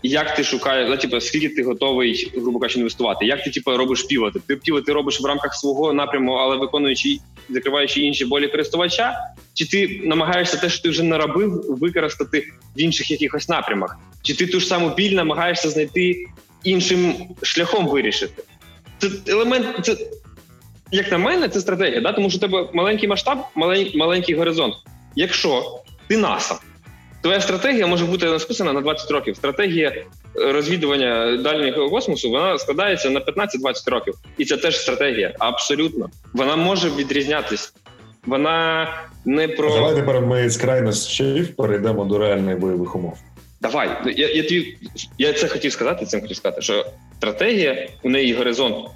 як ти шукаєш, да, типу, скільки ти готовий, грубо кажучи, інвестувати, як ти типу, робиш півоти? Ти півоти робиш в рамках свого напряму, але виконуючи закриваючи інші болі користувача, чи ти намагаєшся те, що ти вже наробив, використати в інших якихось напрямах? Чи ти ту ж саму біль намагаєшся знайти іншим шляхом вирішити? це елемент, це як на мене, це стратегія, да? тому що у тебе маленький масштаб, маленький, маленький горизонт. Якщо ти НАСА, твоя стратегія може бути розписана на 20 років. Стратегія е, розвідування дальнього космосу вона складається на 15-20 років, і це теж стратегія. Абсолютно, вона може відрізнятись. Вона не про давай тепер ми з крайностей перейдемо до реальних бойових умов. Давай я я, тобі, я це хотів сказати. Цим хотів сказати, що стратегія, у неї горизонт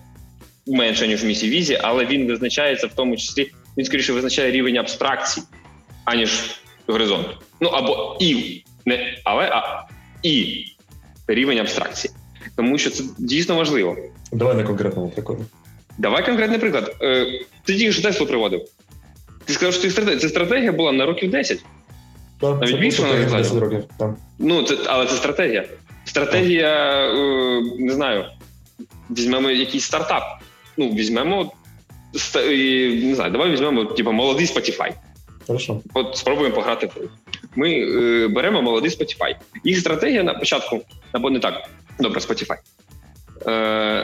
менше, ніж в місії візі, але він визначається в тому числі, він скоріше визначає рівень абстракцій, аніж горизонт. Ну або і не але, а і рівень абстракції. Тому що це дійсно важливо. Давай на конкретному прикладі. Давай конкретний приклад. Е, ти тільки що Теслу приводив. Ти сказав, що це стратегія була на років 10. Так, Навіть більше 10 років. Так. Ну, це, але це стратегія. Стратегія, е, не знаю, візьмемо якийсь стартап. Ну, візьмемо. Не знаю, давай візьмемо типу, молодий Spotify. Хорошо. От спробуємо пограти Ми е, беремо молодий Spotify. Їх стратегія на початку, або не так. Добре, Spotify. Е,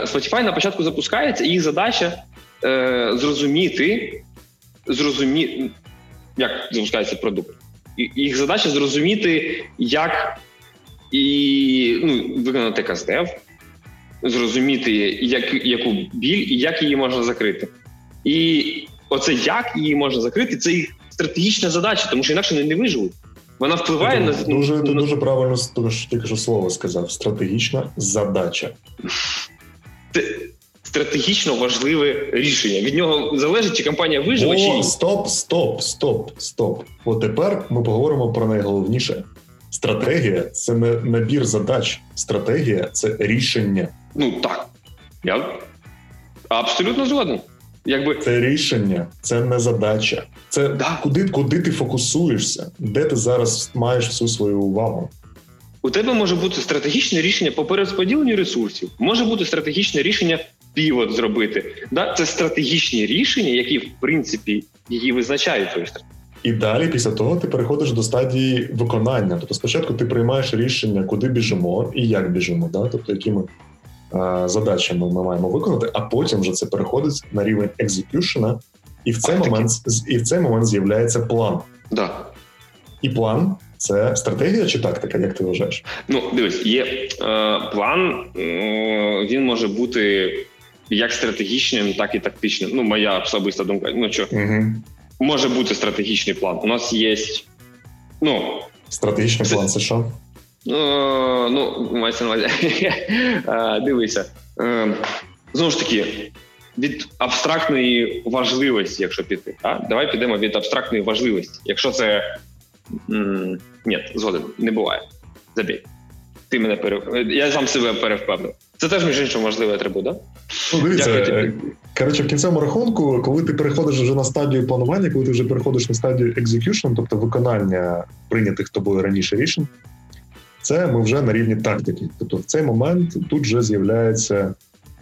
Spotify на початку запускається, і їх задача е, зрозуміти, зрозуміти, як запускається продукт. Їх задача зрозуміти, як і ну, виконати каздев, зрозуміти, як, яку біль і як її можна закрити. І оце як її можна закрити, це їх стратегічна задача, тому що інакше вони не виживуть. Вона впливає ти, на дуже ти дуже правильно тільки що слово сказав. Стратегічна задача. Це стратегічно важливе рішення. Від нього залежить, чи компанія виживе, О, чи ні. Стоп, стоп, стоп, стоп. От тепер ми поговоримо про найголовніше. Стратегія це не набір задач. Стратегія це рішення. Ну так. Я абсолютно згоден. Якби це рішення, це не задача. Це да. куди куди ти фокусуєшся, де ти зараз маєш всю свою увагу. У тебе може бути стратегічне рішення по перерозподіленню ресурсів, може бути стратегічне рішення півот зробити. Да? Це стратегічні рішення, які в принципі її визначають твою стратегію. І далі, після того, ти переходиш до стадії виконання. Тобто, спочатку ти приймаєш рішення, куди біжимо і як біжимо, да? тобто якими задачами ми маємо виконати, а потім вже це переходить на рівень екзекюшена, і в цей а, момент і в цей момент з'являється план. Да. І план це стратегія чи тактика, як ти вважаєш? Ну, дивись, є е, план, е, він може бути як стратегічним, так і тактичним. Ну, моя особиста думка. Ну що угу. може бути стратегічний план. У нас є ну стратегічний це... план. Це що? Ну, ну мається на увазі. Дивися. Е, знову ж таки, від абстрактної важливості, якщо піти. А? Давай підемо від абстрактної важливості. Якщо це. Ні, згоден, не буває. Забій. Ти мене пере... Я сам себе перевпевнив. Це теж між іншим важливий атрибут, да? Ну, дивіться, е, коротше, в кінцевому рахунку, коли ти переходиш вже на стадію планування, коли ти вже переходиш на стадію execution, тобто виконання прийнятих тобою раніше рішень, це ми вже на рівні тактики. Тобто, в цей момент тут вже з'являється.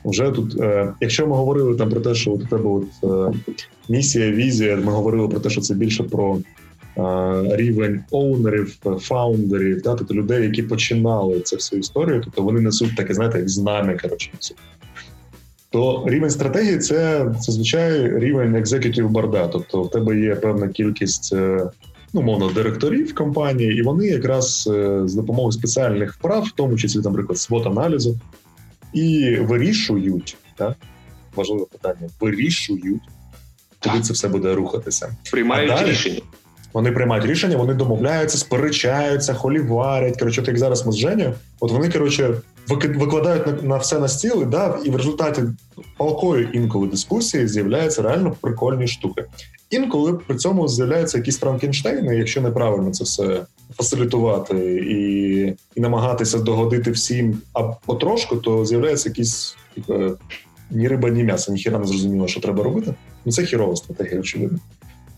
Вже тут, е, якщо ми говорили там про те, що у тебе от е, місія, візія, ми говорили про те, що це більше про е, рівень owner ів, founder ів, да, тобто людей, які починали цю всю історію, тобто вони несуть таке, знаєте, як знамя, коротше. То рівень стратегії це зазвичай рівень executive board а. Тобто в тебе є певна кількість е, ну, умовно, директорів компанії, і вони якраз е, з допомогою спеціальних вправ, в тому числі, наприклад, SWOT аналізу, і вирішують, так, важливе питання, вирішують, куди це все буде рухатися. Приймають далі, рішення. Вони приймають рішення, вони домовляються, сперечаються, холіварять. Коротше, от як зараз ми з Женю, от вони коротше викладають на, на все на стіл, і да, і в результаті палкої інколи дискусії з'являються реально прикольні штуки. Інколи при цьому з'являються якісь франкенштейни, якщо неправильно це все фасилітувати і і намагатися догодити всім, а потрошку, то з'являється якісь типу, ні риба, ні м'ясо, ніхіра не зрозуміло, що треба робити. Ну це хірова стратегія, очевидно.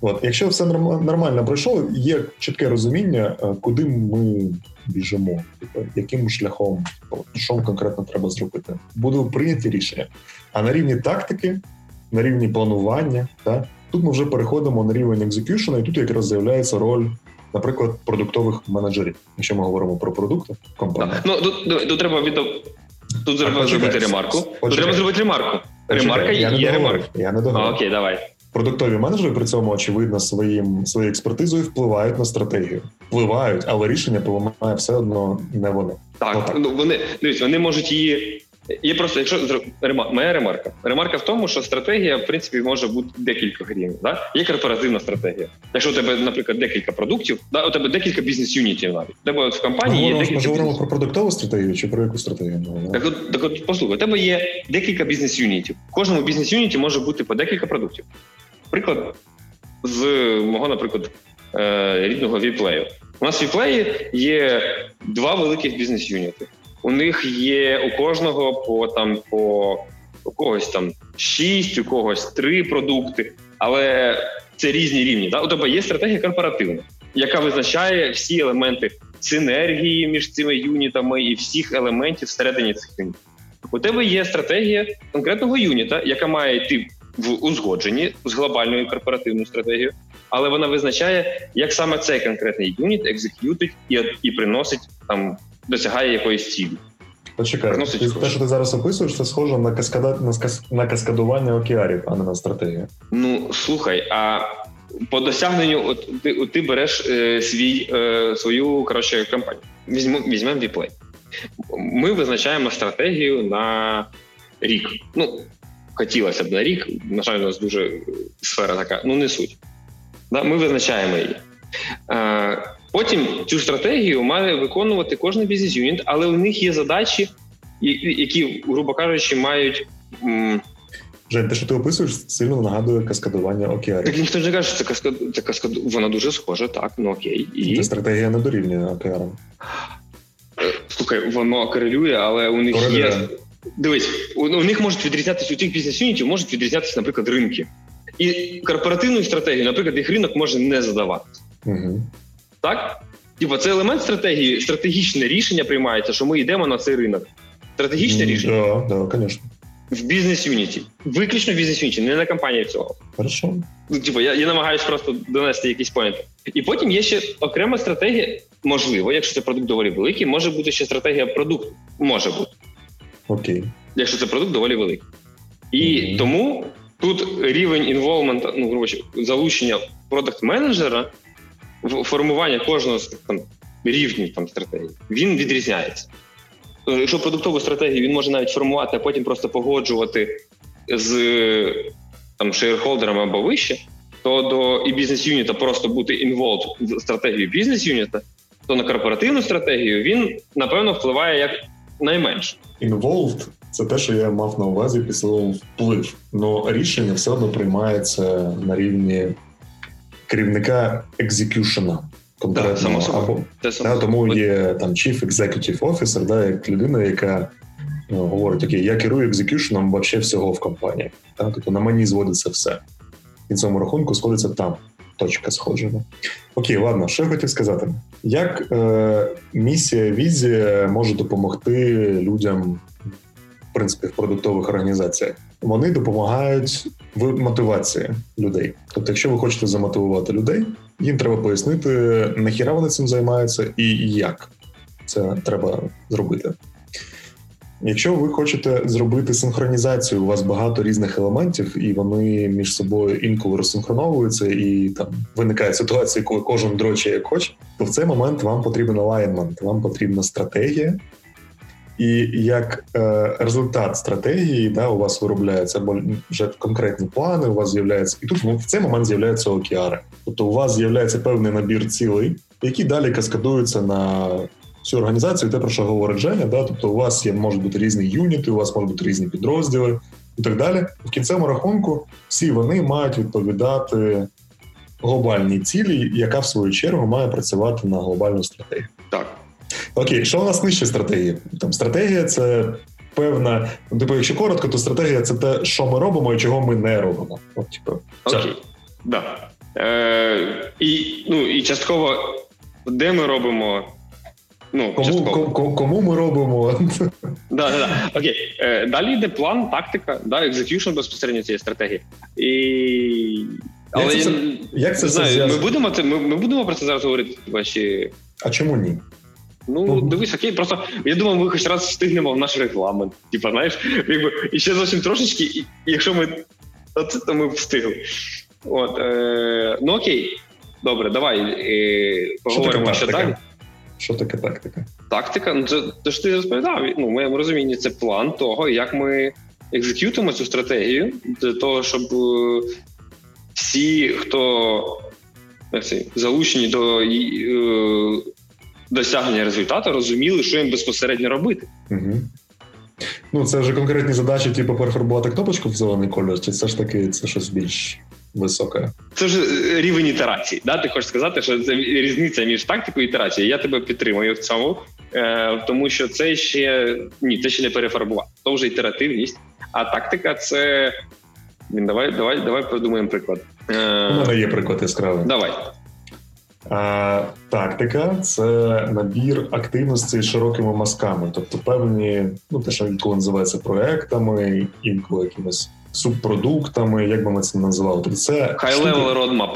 От, якщо все нормально пройшло, є чітке розуміння, е, куди ми біжимо, типу, яким шляхом, що конкретно треба зробити. Будуть прийняті рішення. А на рівні тактики, на рівні планування, так, Тут ми вже переходимо на рівень екзекюшена, і тут якраз з'являється роль, наприклад, продуктових менеджерів, якщо ми говоримо про продукти компанії. Ну тут, тут треба від тут треба зробити ремарку. Тут треба зробити ремарку. Ремарка я є ремарка. Я не договорив. Окей, давай. Продуктові менеджери при цьому очевидно своїм своєю експертизою впливають на стратегію, впливають, але рішення приймає все одно не вони. Так, так. Ну, вони дивіться, вони можуть її Є просто, якщо моя ремарка. Ремарка в тому, що стратегія, в принципі, може бути декілька рівнів. Да? Є корпоративна стратегія. Якщо у тебе, наприклад, декілька продуктів, да, у тебе декілька бізнес-юнітів навіть. У тебе в компанії є декілька. Ми говоримо про продуктову стратегію чи про яку стратегію? Так от, так от послухай, у тебе є декілька бізнес-юнітів. В кожному бізнес-юніті може бути по декілька продуктів. Приклад з мого, наприклад, е, рідного віплею. У нас в віплеї є два великих бізнес-юніти. У них є у кожного по там по у когось там шість, у когось три продукти, але це різні рівні. Да? У тебе є стратегія корпоративна, яка визначає всі елементи синергії між цими юнітами і всіх елементів всередині цих юнітів. У тебе є стратегія конкретного юніта, яка має йти в узгодженні з глобальною корпоративною стратегією, але вона визначає, як саме цей конкретний юніт екзек'ютить і і приносить там досягає якоїсь цілі. Почекай, ти, те, що ти зараз описуєш, це схоже на каскада на, кас, на каскадування океарів, а не на стратегію. Ну слухай, а по досягненню, от ти от ти береш е, свій е, свою коротше компанію. Візьмемо візьмемо Vplay. Ми визначаємо стратегію на рік. Ну хотілося б на рік. На жаль, у нас дуже сфера така. Ну не суть. Да? Ми визначаємо її. Е, Потім цю стратегію має виконувати кожен бізнес-юніт, але у них є задачі, які, грубо кажучи, мають. Жень, те, що ти описуєш, сильно нагадує каскадування океарів. Так ніхто ж не каже, що це каскад... це каскад... вона дуже схожа, так, ну окей. І... Це стратегія не дорівнює океарам. Е, слухай, воно корелює, але у них Корелює. є. Дивись, у, у них можуть відрізнятися у цих бізнес-юнітів, можуть відрізнятися, наприклад, ринки. І корпоративною стратегією, наприклад, їх ринок може не задаватися. Угу. Так? Типа, це елемент стратегії, стратегічне рішення приймається, що ми йдемо на цей ринок. Стратегічне рішення? Да, да, звісно. В бізнес-юніті. Виключно в бізнес-юніті, не на компанії цього. Хорошо. Ну, типу, я я намагаюся просто донести якийсь point. І потім є ще окрема стратегія, можливо, якщо це продукт доволі великий, може бути ще стратегія продукту. Може бути. Окей. Якщо це продукт доволі великий. І mm-hmm. тому тут рівень involvement а, ну, грубо залучення продакт-менеджера формування кожного там рівнів там стратегії він відрізняється. Е, якщо продуктову стратегію він може навіть формувати, а потім просто погоджувати з там shareholder ами або вище, то до і бізнес-юніта просто бути involved в стратегію бізнес-юніта, то на корпоративну стратегію він напевно впливає як найменше. Involved – це те, що я мав на увазі після вплив. Ну рішення все одно приймається на рівні керівника екзекюшена конкретно. Да, або да, тому є там Chief Executive Officer, да, як людина, яка ну, говорить: Окей, я керую екзекюшеном вообще всього в компанії. Да? Тобто на мені зводиться все. І цьому рахунку сходиться там. Точка сходження. Окей, ладно, що я хотів сказати? Як е, місія, візія може допомогти людям, в принципі, в продуктових організаціях? вони допомагають в мотивації людей. Тобто, якщо ви хочете замотивувати людей, їм треба пояснити, нахіра вони цим займаються і як це треба зробити. Якщо ви хочете зробити синхронізацію, у вас багато різних елементів, і вони між собою інколи розсинхроновуються, і там виникає ситуація, коли кожен дроче як хоче, то в цей момент вам потрібен алайнмент, вам потрібна стратегія, і як е, результат стратегії, да, у вас виробляються вже конкретні плани. У вас з'являється, і тут в цей момент з'являються океари. Тобто, у вас з'являється певний набір цілей, які далі каскадуються на всю організацію. Те про що говорить Женя. Да? Тобто, у вас є можуть бути різні юніти, у вас можуть бути різні підрозділи і так далі. В кінцевому рахунку всі вони мають відповідати глобальній цілі, яка в свою чергу має працювати на глобальну стратегію. Так. Окей, що у нас нижче стратегії? Там стратегія це певна. Ну, типу, якщо коротко, то стратегія це те, що ми робимо і чого ми не робимо. От, типу, Окей. Да. Е, І ну, і частково, де ми робимо. Ну, Кому кому, кому ми робимо? Да, да, да. Окей. Е, Далі йде план, тактика, да, execution безпосередньо цієї стратегії. І... Але як це, як це знаю, ми будемо ми, ми будемо про це зараз говорити. Чи... А чому ні? Ну, дивись, окей, просто я думав, ми хоч раз встигнемо в наш регламент. Типа, знаєш, якби і ще зовсім трошечки, і якщо ми це, то ми встигли. От, е, Ну окей, добре, давай е, поговоримо ще далі. Що таке тактика? Тактика, ну це, це ж ти розповідав. Ну, в моєму розумінні це план того, як ми екзекютимо цю стратегію для того, щоб е, всі, хто залучені до е, досягнення результату, розуміли, що їм безпосередньо робити. Угу. Ну, це вже конкретні задачі, типу перефарбувати кнопочку в зелений кольор, чи це ж таки це щось більш високе? Це ж е, рівень ітерації. Да? Ти хочеш сказати, що це різниця між тактикою і ітерацією. Я тебе підтримую в цьому, е, тому що це ще ні, це ще не перефарбувати. То вже ітеративність. А тактика це. Давай давай, давай подумаємо приклад. Е, У мене є приклад яскравий. Давай. А, Тактика це набір активностей з широкими мазками, тобто певні, ну те, що інколи називається проектами, інколи якимись субпродуктами, як би ми це називали. Тобто це High-level roadmap.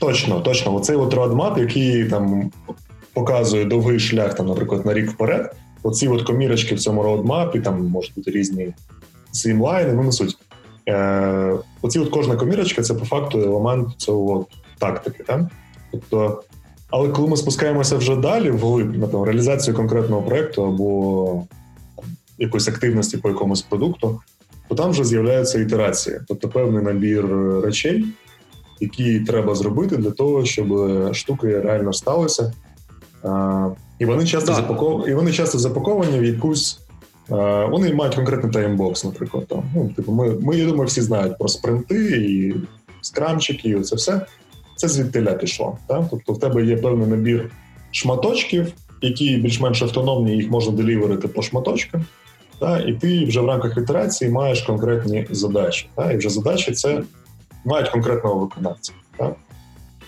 Точно, точно. Оцей от roadmap, який там показує довгий шлях, там, наприклад, на рік вперед. Оці от комірочки в цьому roadmap і, там можуть бути різні streamline и, ну не суть. Е, Оці от кожна комірочка це по факту елемент цього тактики. Так? Тобто, але коли ми спускаємося вже далі, вглиб на реалізацію конкретного проєкту або якоїсь активності по якомусь продукту, то там вже з'являються ітерації, тобто певний набір речей, які треба зробити для того, щоб штуки реально сталися. І вони часто запаков... і вони часто запаковані в якусь. Вони мають конкретний таймбокс, наприклад. Там. Ну, типу, Ми, ми, я думаю, всі знають про спринти і скрамчики, і це все. Це звідтиля пішло. Так? Тобто, в тебе є певний набір шматочків, які більш-менш автономні, їх можна деліверити по шматочкам. Так? І ти вже в рамках ітерації маєш конкретні задачі. Так? І вже задачі це мають конкретного виконавця. Так?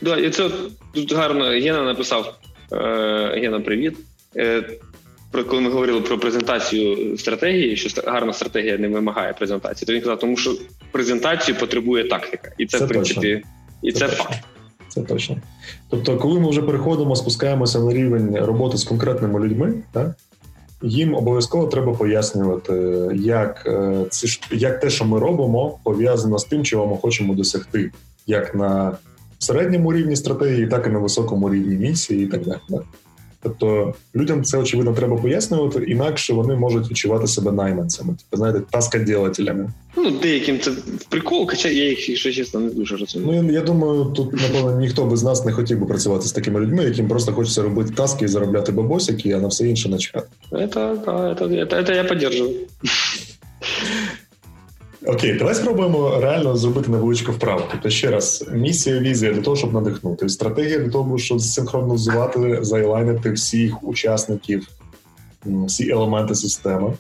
Да, і це тут гарно Гена написав. Е, Гена, привіт. Е, про коли ми говорили про презентацію стратегії, що гарна стратегія не вимагає презентації, то він казав, тому що презентацію потребує тактика, і це, це в принципі точно. і це, це факт. Це точно. Тобто, коли ми вже переходимо, спускаємося на рівень роботи з конкретними людьми, так, їм обов'язково треба пояснювати, як це як те, що ми робимо, пов'язано з тим, чого ми хочемо досягти, як на середньому рівні стратегії, так і на високому рівні місії, і так далі. Тобто людям це очевидно треба пояснювати, інакше вони можуть відчувати себе найманцями, тобто, знаєте, таскаділателями. Ну деяким це прикол, хоча я їх якщо чесно не дуже розумію. Ну я, я думаю, тут напевно ніхто без нас не хотів би працювати з такими людьми, яким просто хочеться робити таски і заробляти бабосики, а на все інше начхати. Це, це, це, це, це я підтримую. Окей, давай спробуємо реально зробити невеличку вправу. Тобто, ще раз, місія, візія для того, щоб надихнути. Стратегія для того, щоб синхронізувати, зайлайнити всіх учасників, всі елементи системи.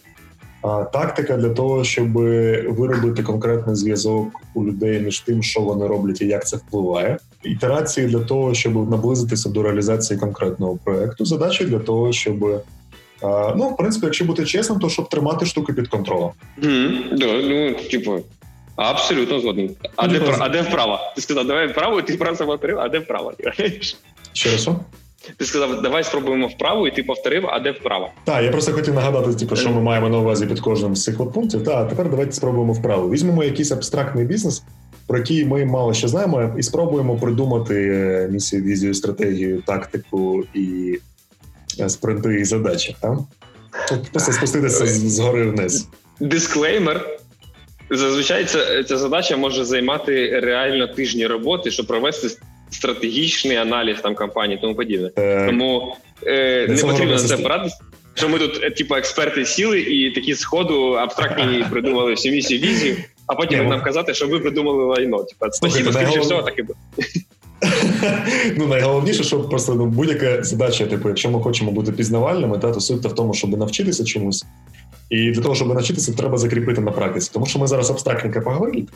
А тактика для того, щоб виробити конкретний зв'язок у людей між тим, що вони роблять і як це впливає. Ітерації для того, щоб наблизитися до реалізації конкретного проекту. Задача для того, щоб Ну, в принципі, якщо бути чесним, то щоб тримати штуки під контролем. Mm, да, ну, типу, абсолютно згоден. А, ну, де, а де вправо? Ти сказав, давай вправо, і ти просто повторив, а де вправо? Ще раз? Ти сказав, давай спробуємо вправо, і ти повторив, а де вправо? Так, я просто хотів нагадати, типу, що ми маємо на увазі під кожним з цих от пунктів. Так, тепер давайте спробуємо вправо. Візьмемо якийсь абстрактний бізнес, про який ми мало що знаємо, і спробуємо придумати е, місію, візію, стратегію, тактику і спринти і задачі. Так? Просто спуститися згори вниз. Дисклеймер. Зазвичай ця, ця задача може займати реально тижні роботи, щоб провести стратегічний аналіз там компанії, тому подібне. Е, Тому е, не потрібно на це порадитися. Що ми тут, е, типу, експерти сіли і такі сходу абстрактні придумали всю місію візію, а потім нам казати, що ви придумали лайно. Типу, спасибо, скоріше всього, так і буде. Ну, найголовніше, що просто ну, будь-яка задача, типу, якщо ми хочемо бути пізнавальними, та, то суть в тому, щоб навчитися чомусь. І для того, щоб навчитися, треба закріпити на практиці. Тому що ми зараз абстрактненько поговорили,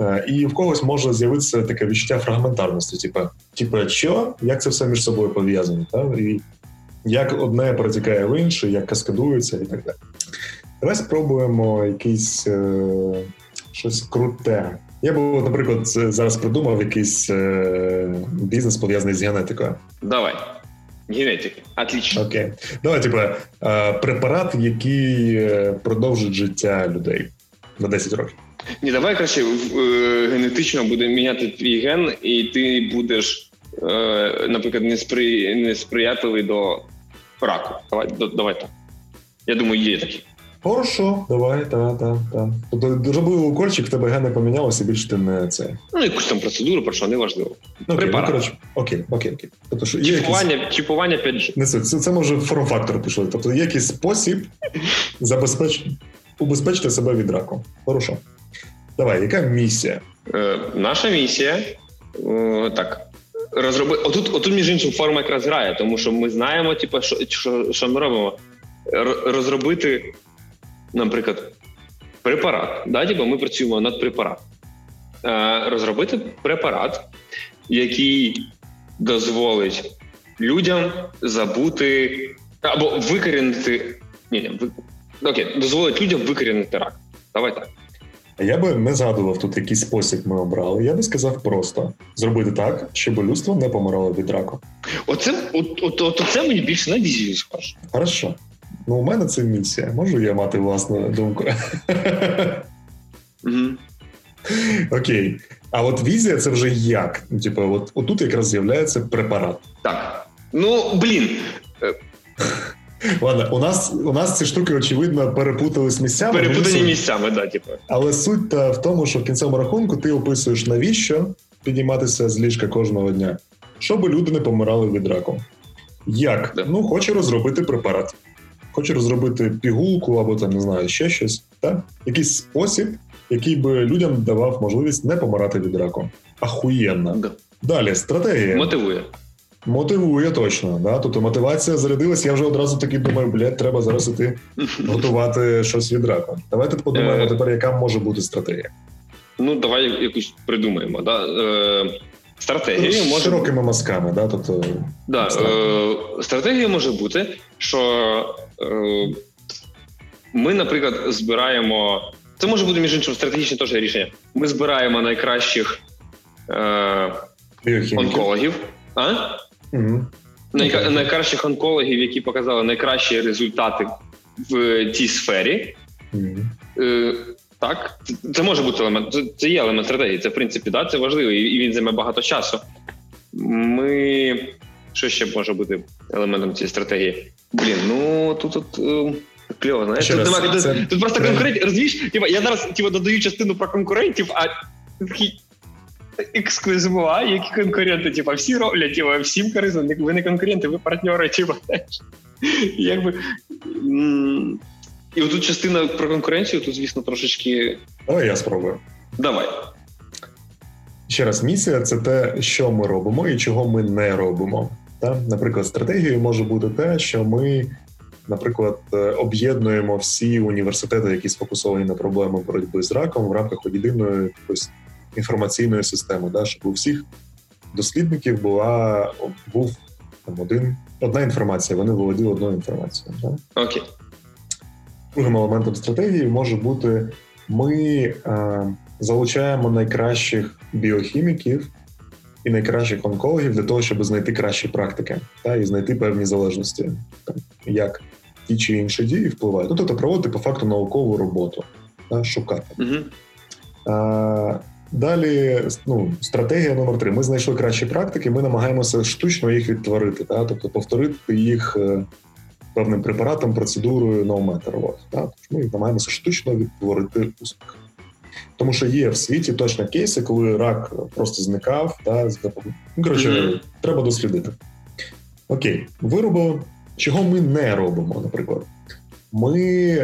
е, і в когось може з'явитися таке відчуття фрагментарності, типу, типу, що, як це все між собою пов'язано, та? і як одне протікає в інше, як каскадується і так далі. Давай спробуємо якийсь е, щось круте. Я б, наприклад, зараз придумав якийсь е, бізнес пов'язаний з генетикою. Давай. Генетика. Отлично. Окей. Давай, типу, е, препарат, який е, продовжить життя людей на 10 років. Ні, давай краще генетично буде міняти твій ген, і ти будеш, наприклад, неспри... несприятливий до раку. Давай, давай так. Я думаю, є такі. Хорошо, давай, так, так, так. Тобто зробили укольчик, в тебе гени помінялося, більше ти не це. Ну, якусь там процедуру, про що не важливо. Окей, ну, коротше, окей, окей, окей. Тобто, що чіпування, якісь... чіпування 5G. Не це, це, це може форм-фактор пішли. Тобто є якийсь спосіб забезпечити убезпечити себе від раку. Хорошо. Давай, яка місія? Е, Наша місія е, так. Розроби... Отут, отут, між іншим, форма якраз грає, тому що ми знаємо, типу, що, що, що ми робимо. Розробити наприклад, препарат. Да, типу ми працюємо над препаратом. Е, розробити препарат, який дозволить людям забути або викорінити. Ні, ні, ви... окей, дозволить людям викорінити рак. Давай так. Я би не згадував тут який спосіб ми обрали. Я би сказав просто зробити так, щоб людство не помирало від раку. Оце от, от, от, це мені більше на візію схоже. Хорошо. Ну, у мене це місія. Можу я мати власну думку? Окей. А от візія це вже як? Типу, от отут якраз з'являється препарат. Так. Ну, блін. Ладно, у нас у нас ці штуки, очевидно, перепутали з місцями. Перепутані місцями, да, типу. Але суть в тому, що в кінцевому рахунку ти описуєш, навіщо підніматися з ліжка кожного дня, щоб люди не помирали від раку. Як? Да. Ну, хочу розробити препарат хоче розробити пігулку або там не знаю ще щось, так? якийсь спосіб, який би людям давав можливість не помирати від раку. Ахуєнно. Да. Далі стратегія мотивує. Мотивує точно. Да? Тобто мотивація зарядилась, я вже одразу таки думаю, блядь, треба зараз іти готувати щось від раку. Давайте подумаємо е. тепер, яка може бути стратегія. Ну, давай якусь придумаємо. Да? Е, Стратегією ну, може широкими мазками, да? тобто да, е, стратегія може бути, що ми, наприклад, збираємо. Це може бути між іншим стратегічне теж рішення. Ми збираємо найкращих е, онкологів. А? Угу. Най, найкращих онкологів, які показали найкращі результати в цій сфері. Угу. Е, так, це може бути елемент. Це є елемент стратегії. Це в принципі да, це важливо, і він займе багато часу. Ми що ще може бути елементом цієї стратегії? Блін, ну тут тут е, кльово, знаєш. Тут, нема, тут, це... тут просто конкурентів. Розумієш, я зараз типа, додаю частину про конкурентів, а такий ексклюзиву, які конкуренти? Типа, всі роблять, типа, всім корисно. Ви не конкуренти, ви партнери, типа. Якби. І отут частина про конкуренцію, тут, звісно, трошечки. Давай я спробую. Давай. Ще раз, місія це те, що ми робимо і чого ми не робимо. Так? Наприклад, стратегією може бути те, що ми, наприклад, е, об'єднуємо всі університети, які сфокусовані на проблеми боротьби з раком в рамках єдиної інформаційної системи, да? щоб у всіх дослідників була був там один одна інформація. Вони володіли одною інформацією. Окей. Другим елементом стратегії може бути ми е, залучаємо найкращих біохіміків і найкращих онкологів для того, щоб знайти кращі практики та і знайти певні залежності, там, як ті чи інші дії впливають. Ну, тобто проводити по факту наукову роботу, та, шукати. Угу. Е, Далі ну, стратегія номер три. Ми знайшли кращі практики, ми намагаємося штучно їх відтворити, та? тобто повторити їх е, певним препаратом, процедурою. Так? Ми намагаємося штучно відтворити успіх. Тому що є в світі точно кейси, коли рак просто зникав. Та, ну, коротше, mm-hmm. треба дослідити. Окей, виробили. Чого ми не робимо, наприклад? Ми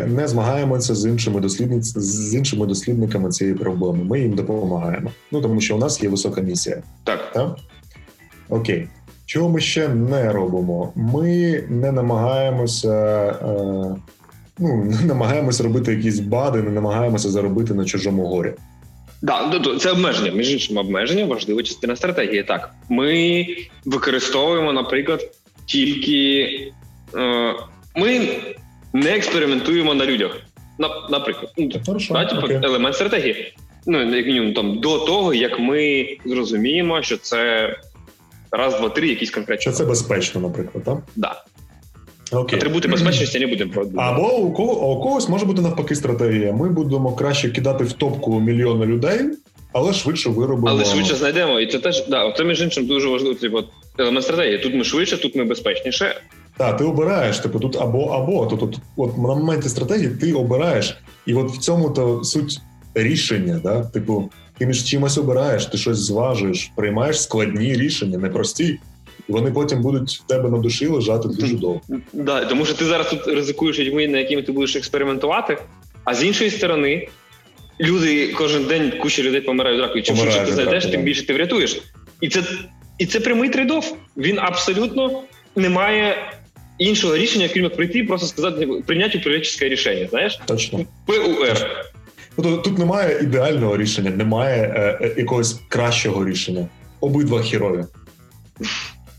не змагаємося з іншими дослідниць з іншими дослідниками цієї проблеми. Ми їм допомагаємо. Ну тому що у нас є висока місія. Так. так? Окей. Чого ми ще не робимо? Ми не намагаємося е, ну, не намагаємося робити якісь бади, не намагаємося заробити на чужому горі. Да, це обмеження. Між іншим, обмеження важлива частина стратегії. Так, ми використовуємо, наприклад, тільки е, ми не експериментуємо на людях. На, Наприклад, ну, Хорошо, да, типу, елемент стратегії. Ну як мінімум там до того, як ми зрозуміємо, що це раз, два, три, якісь конкретні. Що це безпечно, наприклад, так? Да. Окей. Атрибути безпечності не будемо продумати. Або у кого у когось може бути навпаки стратегія. Ми будемо краще кидати в топку мільйони людей, але швидше виробимо. Але швидше знайдемо. І це теж да, це між іншим дуже важливо. Типу, елемент стратегії. Тут ми швидше, тут ми безпечніше. Так, ти обираєш, типу тут або або. Тут, от, от на моменті стратегії ти обираєш, і от в цьому то суть рішення. Да? Типу, ти між чимось обираєш, ти щось зважуєш, приймаєш складні рішення, непрості. І вони потім будуть в тебе на душі лежати дуже довго. Да, тому що ти зараз тут ризикуєш людьми, на якими ти будеш експериментувати. А з іншої сторони, люди кожен день куча людей помирають ракою. Чим швидше ти зайдеш, тим більше ти врятуєш. І це і це прямий трейдов. Він абсолютно не має іншого рішення, крім як прийти і просто сказати прийняти управлінське рішення. Знаєш? Точно. ПУР. Тобто тут немає ідеального рішення, немає е, е, якогось кращого рішення. Обидва хірові.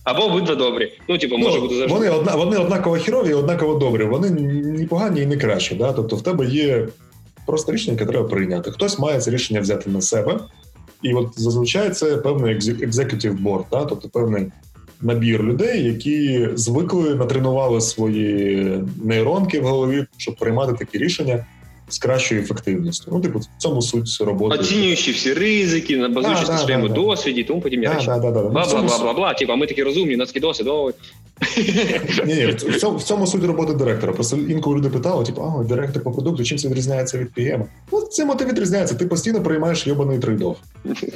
Або обидва добрі. Ну, типу, може ну, бути завжди. Вони одна, вони однаково хірові і однаково добрі. Вони не погані і не кращі. Да? Тобто в тебе є просто рішення, яке треба прийняти. Хтось має це рішення взяти на себе. І от зазвичай це певний executive board, да? тобто певний набір людей, які звикли натренували свої нейронки в голові, щоб приймати такі рішення з кращою ефективністю. Ну, типу, в цьому суть роботи. Оцінюючи всі ризики, базуючись на своєму да, досвіді, тому подібні речі. Бла-бла-бла-бла-бла. Типа, ми такі розумні, у нас такий досвід. Ні, ні, в цьому в цьому суть роботи директора. Просто інколи люди питали, типу, а директор по продукту, чим це відрізняється від PM? Ну, цим ти відрізняється. Ти постійно приймаєш йобаний трейдов.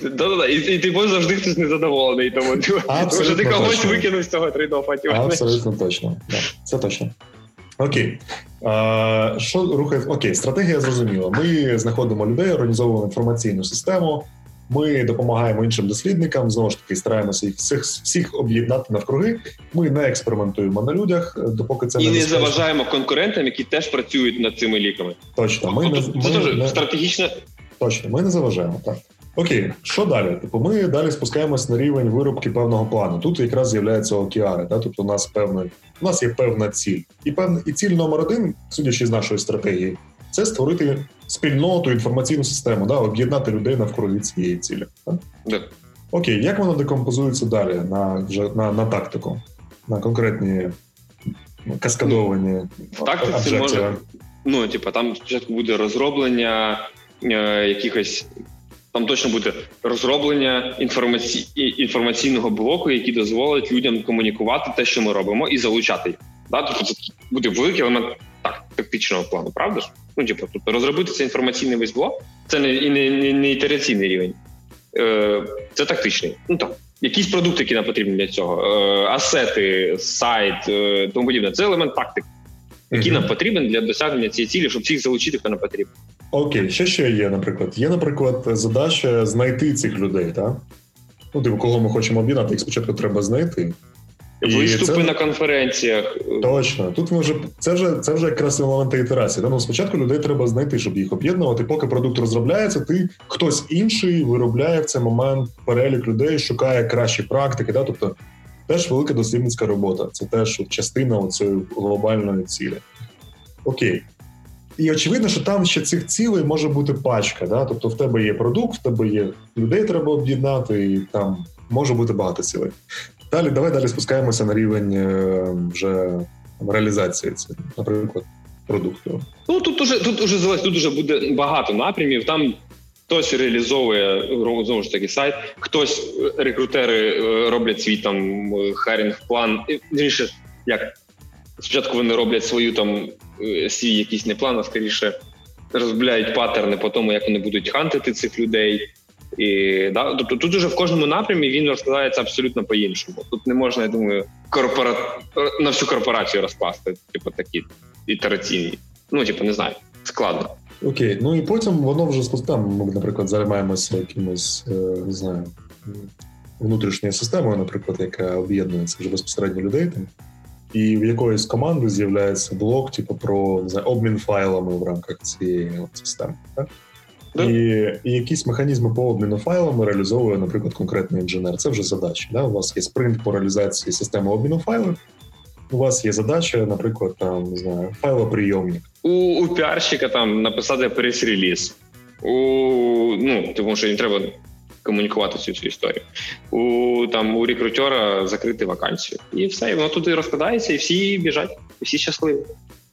Да-да-да, і ти завжди хтось незадоволений, тому що ти когось викинув з цього трейдофа. Абсолютно точно. Це точно. Окей. Що рухає? Окей, стратегія зрозуміла. Ми знаходимо людей, організовуємо інформаційну систему. Ми допомагаємо іншим дослідникам. Знову ж таки, стараємося їх всіх всіх об'єднати навкруги. Ми не експериментуємо на людях, допоки це і не не заважаємо конкурентам, які теж працюють над цими ліками. Точно, ми тобто, не це ми, не... стратегічно. Точно, ми не заважаємо так. Окей, що далі? Типу, ми далі спускаємось на рівень виробки певного плану. Тут якраз з'являються океари. Да? Тобто, у нас певна у нас є певна ціль, і певна і ціль номер один, судячи з нашої стратегії, це створити спільноту інформаційну систему, да? об'єднати людей навколо цієї цілі. Так? Да. Окей, як воно декомпозується далі на вже на, на тактику, на конкретні каскадовані в тактиці може ну, типу, там спочатку буде розроблення е, якихось там точно буде розроблення інформаці... інформаційного блоку, який дозволить людям комунікувати те, що ми робимо, і залучати їх. Да? Тобто це буде великий елемент так, тактичного плану, правда ж? Ну, типу, тобто розробити цей інформаційний весь блок, це не не, не, не ітераційний рівень, Е, це тактичний. Ну там якісь продукти, які нам потрібні для цього, е, асети, сайт, е, тому подібне. Це елемент тактики, який mm-hmm. нам потрібен для досягнення цієї цілі, щоб всіх залучити, хто нам потрібен. Окей, що ще є, наприклад? Є, наприклад, задача знайти цих людей, так? Ну, типу, кого ми хочемо об'єднати, їх спочатку треба знайти. Виступи це... на конференціях. Точно. Тут ми вже це вже це вже якраз елементи ітерації. Ну, спочатку людей треба знайти, щоб їх об'єднувати. Поки продукт розробляється, ти хтось інший виробляє в цей момент перелік людей, шукає кращі практики. Да? Тобто теж велика дослідницька робота. Це теж частина цієї глобальної цілі. Окей. І очевидно, що там ще цих цілей може бути пачка. Да? Тобто, в тебе є продукт, в тебе є людей, треба об'єднати, і там може бути багато цілей. Далі, давай далі спускаємося на рівень е, вже реалізації, це, наприклад, продукту. Ну тут уже тут уже тут уже буде багато напрямів. Там хтось реалізовує знову ж таки сайт, хтось е, рекрутери е, роблять свій там харінг план. Вірніше, як спочатку вони роблять свою там свій якийсь не план, а скоріше розробляють паттерни по тому, як вони будуть хантити цих людей. І да, тобто тут уже в кожному напрямі він розкладається абсолютно по-іншому. Тут не можна, я думаю, корпора... на всю корпорацію розкласти, типу, такі ітераційні. Ну, типу, не знаю, складно. Окей, ну і потім воно вже там, ми, наприклад, займаємося якимось, е, не знаю, внутрішньою системою, наприклад, яка об'єднується вже безпосередньо людей. Там, і в якоїсь команди з'являється блок, типу, про не знаю, обмін файлами в рамках цієї системи. Так? Да. І і якісь механізми по обміну файлами реалізовує, наприклад, конкретний інженер. Це вже задача. Да? У вас є спринт по реалізації системи обміну файлів. У вас є задача, наприклад, там не знаю, файлоприйомник. У у піарщика там написати прес-реліз. У ну тому, що їм треба комунікувати цю цю історію. У там у рекрутера закрити вакансію. І все, і воно тут і розкладається, і всі біжать, і всі щасливі.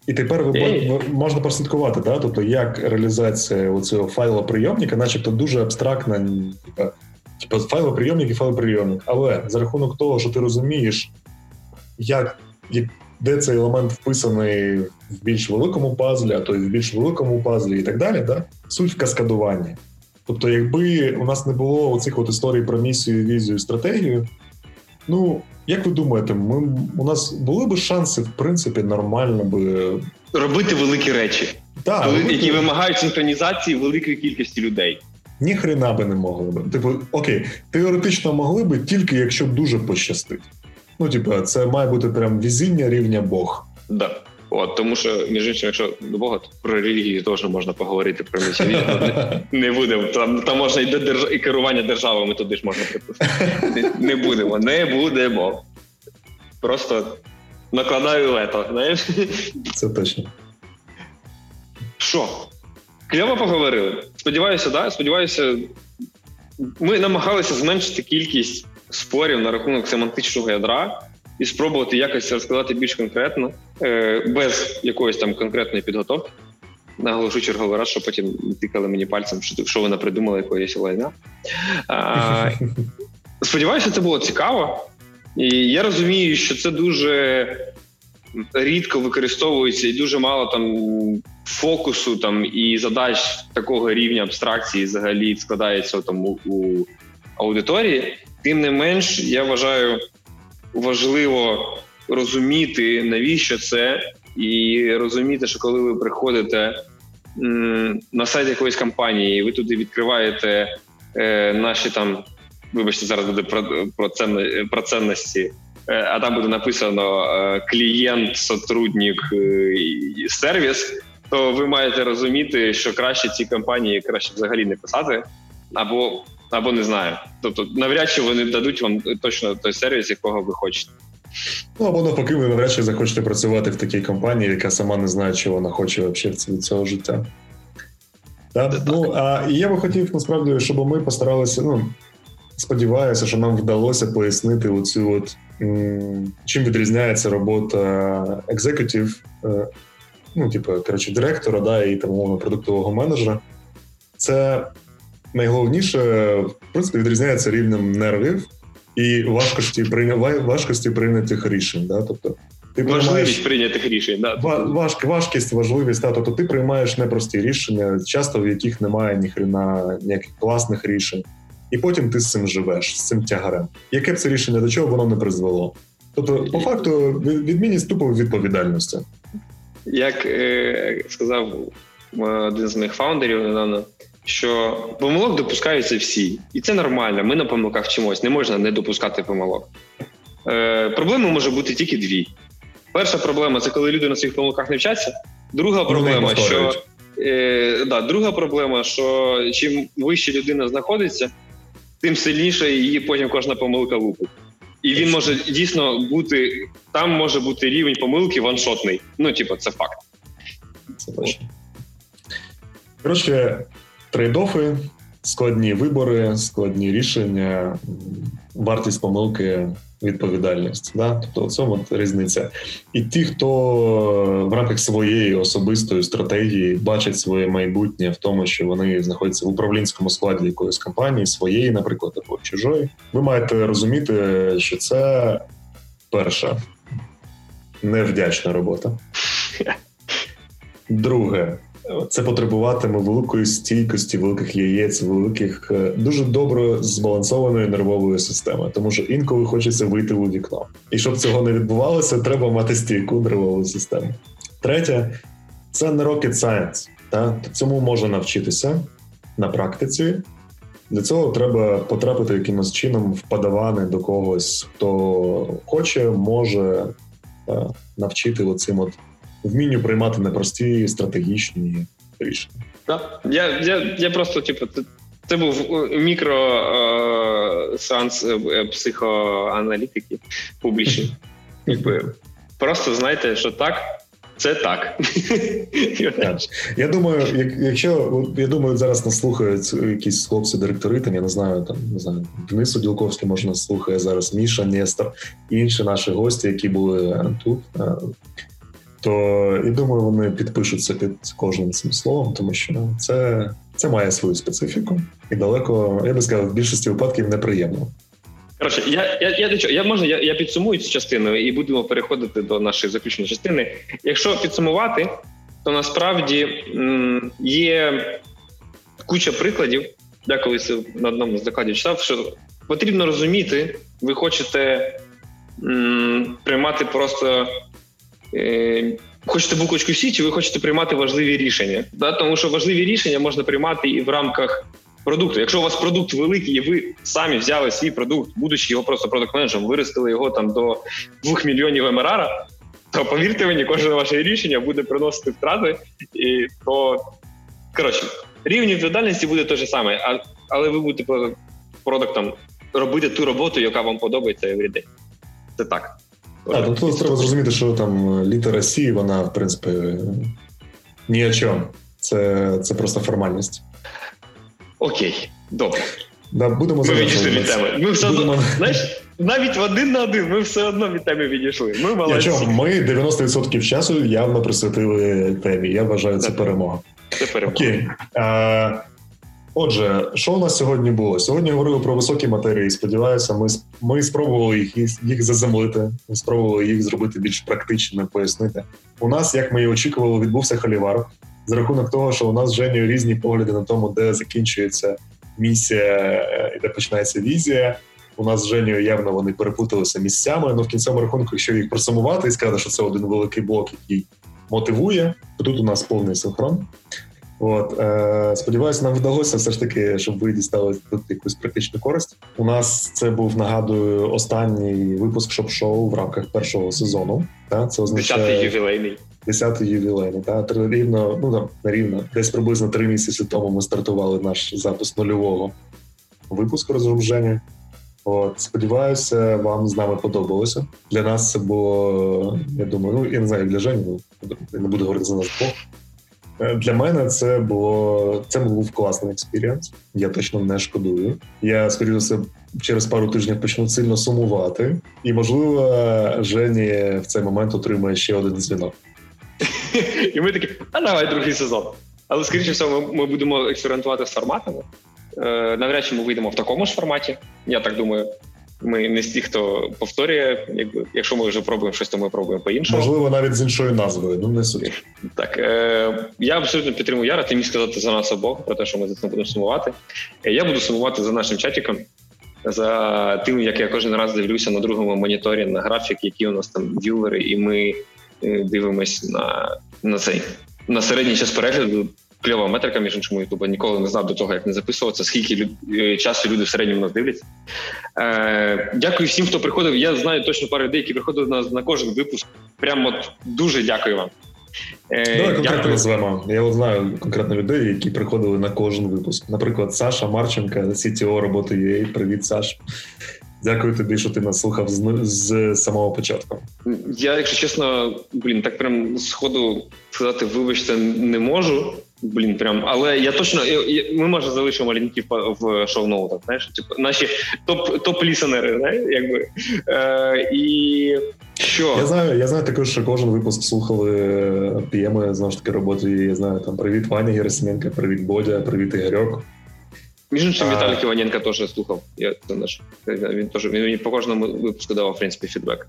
І тепер ви можна прослідкувати, да? тобто як реалізація цього файлоприйомника, начебто дуже абстрактна, типу файлоприйомник і файлоприйомник. Але за рахунок того, що ти розумієш, як де цей елемент вписаний в більш великому пазлі, а то й в більш великому пазлі, і так далі. Да? Суть в каскадуванні. Тобто, якби у нас не було оцих от історій про місію, візію, стратегію, ну як ви думаєте, ми у нас були б шанси, в принципі, нормально би робити великі речі, да, робити... які вимагають синхронізації великої кількості людей. Ні хрена би не могли би. Типу, окей, теоретично могли би, тільки якщо дуже пощастить. Ну, типу, це має бути прям візіння рівня Бог. Да. От, тому що, між іншим, якщо до Бога, то про релігію теж можна поговорити про місію. Не, не будемо. Там там можна і держ... і керування державами туди ж можна припустити. Не, не будемо, не будемо. Просто накладаю лето, знаєш? Це точно. Що? Кльово поговорили. Сподіваюся, да. Сподіваюся, ми намагалися зменшити кількість спорів на рахунок семантичного ядра і спробувати якось розказати більш конкретно, е, без якоїсь там конкретної підготовки. Наголошу черговий раз, що потім тикали мені пальцем, що що вона придумала якоїсь лайна. А, Сподіваюся, це було цікаво. І я розумію, що це дуже рідко використовується і дуже мало там фокусу там і задач такого рівня абстракції взагалі складається там у, у аудиторії. Тим не менш, я вважаю важливо розуміти, навіщо це, і розуміти, що коли ви приходите на сайт якоїсь компанії, і ви туди відкриваєте е, наші там, вибачте, зараз буде про про, ценне, про ценності. Е, а там буде написано е, клієнт, сотрудник, е, сервіс, то ви маєте розуміти, що краще ці компанії краще взагалі не писати, або або не знаю. Тобто, навряд чи вони дадуть вам точно той сервіс, якого ви хочете. Ну або навпаки, ви навряд чи захочете працювати в такій компанії, яка сама не знає, що вона хоче взагалі від цього життя. Так? Ну, а я би хотів насправді, щоб ми постаралися. Ну сподіваюся, що нам вдалося пояснити оцю от чим відрізняється робота екзекутів, ну, типу, коротше, директора, да, і там умовно продуктового менеджера. Це найголовніше, в принципі, відрізняється рівнем нервів і важкості важкості прийнятих рішень. Да? Тобто, ти Важливість прийнятих рішень. Да. Важ, важкість, важливість. Да? Тобто ти приймаєш непрості рішення, часто в яких немає ніхрена ніяких класних рішень. І потім ти з цим живеш, з цим тягарем. Яке б це рішення до чого воно не призвело? Тобто, по факту, відмінність тупо відповідальності. Як е, сказав один з моїх фаундерів недавно, що помилок допускаються всі, і це нормально. Ми на помилках вчимось, не можна не допускати помилок. Е, Проблеми може бути тільки дві. Перша проблема це коли люди на своїх помилках не вчаться. Друга проблема, що е, да, друга проблема, що чим вище людина знаходиться, тим сильніше її потім кожна помилка лупить. І він може дійсно бути, там може бути рівень помилки ваншотний. Ну, типу, це факт. Це точно. Коротше, трейдофи, складні вибори, складні рішення, вартість помилки, відповідальність. Да? Тобто, в цьому різниця. І ті, хто в рамках своєї особистої стратегії бачать своє майбутнє в тому, що вони знаходяться в управлінському складі якоїсь компанії, своєї, наприклад, або чужої, ви маєте розуміти, що це перша невдячна робота. Друге, це потребуватиме великої стійкості, великих яєць, великих е, дуже добре збалансованої нервової системи, тому що інколи хочеться вийти у вікно. І щоб цього не відбувалося, треба мати стійку нервову систему. Третє це не rocket science. Та цьому можна навчитися на практиці. Для цього треба потрапити якимось чином в подавани до когось, хто хоче, може та, навчити оцим от вмінню приймати непрості стратегічні рішення. Так. Я я, я просто, типу, це, це був е, мікро е, сеанс е, психоаналітики публічний. Якби Просто знайте, що так. Це так. Я думаю, якщо я думаю, зараз нас слухають якісь хлопці-директори, там я не знаю, там не знаю, Денис Уділковський, може нас слухає зараз Міша, Нестор і інші наші гості, які були тут то і думаю, вони підпишуться під кожним цим словом, тому що це це має свою специфіку і далеко, я би сказав, в більшості випадків неприємно. Коротше, я я, я, я, я можна я, я підсумую цю частину і будемо переходити до нашої заключної частини. Якщо підсумувати, то насправді м, є куча прикладів. Я колись на одному з докладів читав, що потрібно розуміти, ви хочете м, приймати просто. Е, Хочете буквочку Сі, чи ви хочете приймати важливі рішення? Да? Тому що важливі рішення можна приймати і в рамках продукту. Якщо у вас продукт великий, і ви самі взяли свій продукт, будучи його просто продакт менеджером виростили його там до 2 мільйонів МРР, то повірте мені, кожне ваше рішення буде приносити втрати, і то коротше рівень відповідальності буде те ж саме, а, але ви будете продуктом робити ту роботу, яка вам подобається everyday. Це так. А, ну тут треба зрозуміти, що там літера Сі, вона, в принципі, ні о чому. Це це просто формальність. Окей, добре. Да, будемо Ми відійшли від теми. Ми все будемо... одно, знаєш, навіть в один на один ми все одно від теми відійшли. Ми молодці. Чого? Ми 90% часу явно присвятили темі. Я вважаю, це перемога. Це перемога. Окей. А, Отже, що у нас сьогодні було? Сьогодні говорили про високі матерії. Сподіваюся, ми ми спробували їх їх заземлити, ми спробували їх зробити більш практичними, пояснити. У нас, як ми і очікували, відбувся халівар за рахунок того, що у нас з Женю різні погляди на тому, де закінчується місія е, і де починається візія. У нас з Женю явно вони перепуталися місцями. Ну в кінцевому рахунку, якщо їх просумувати і сказати, що це один великий блок, який мотивує, то тут у нас повний синхрон. От е, сподіваюся, нам вдалося все ж таки, щоб ви дістали тут якусь практичну користь. У нас це був нагадую останній випуск шоп-шоу в рамках першого сезону. Та це означає Десятий ювілейний. Десятий ювілейний. Та рівно, ну там не рівно, десь приблизно три місяці тому ми стартували наш запис нульового випуску розгруження. От сподіваюся, вам з нами подобалося. Для нас це було. Я думаю, ну я не знаю, для Жені, ну, я не буду говорити за нас двох. Е, для мене це було це був класний experience. Я точно не шкодую. Я скоріше все через пару тижнів почну сильно сумувати, і можливо, Жені в цей момент отримає ще один дзвінок. І ми такі, а давай другий сезон. Але скоріше всього, ми, ми будемо експериментувати з форматами. Е, Навряд чи ми вийдемо в такому ж форматі. Я так думаю. Ми не з тих, хто повторює. Якщо ми вже пробуємо щось, то ми пробуємо по-іншому. Можливо, навіть з іншою назвою. Ну не суть. Так е, я абсолютно підтримую Яра. Ти міг сказати за нас обох про те, що ми за це будемо сумувати. Е, я буду сумувати за нашим чатиком, за тим, як я кожен раз дивлюся на другому моніторі на графік, які у нас там в'ювери, і ми е, дивимось на на цей на середній час перегляду кльова метрика, між іншим Ютуба ніколи не знав до того, як не записуватися, скільки люд... Е, часу люди в середньому нас дивляться. Е, Дякую всім, хто приходив. Я знаю точно пару людей, які приходили на на кожен випуск. Прямо от дуже дякую вам. Е, Давай конкретно назвемо. Я знаю конкретно людей, які приходили на кожен випуск. Наприклад, Саша Марченка, CTO роботи UA. Привіт, Саш. Дякую тобі, що ти нас слухав з, з самого початку. Я, якщо чесно, блін, так прям сходу сказати, вибачте, не можу. Блін, прям, але я точно ми може залишимо лінки в шоу-ноутах, знаєш, типу, наші топ топ лісенери, знаєш, якби Е, і що я знаю, я знаю також, що кожен випуск слухали п'єми знову ж таки роботи. Я знаю там привіт, Ваня Герасименко, привіт, Бодя, привіт, Ігорьок. Між іншим, Віталій Іваненко теж слухав. Я це наш він теж він по кожному випуску давав в принципі фідбек.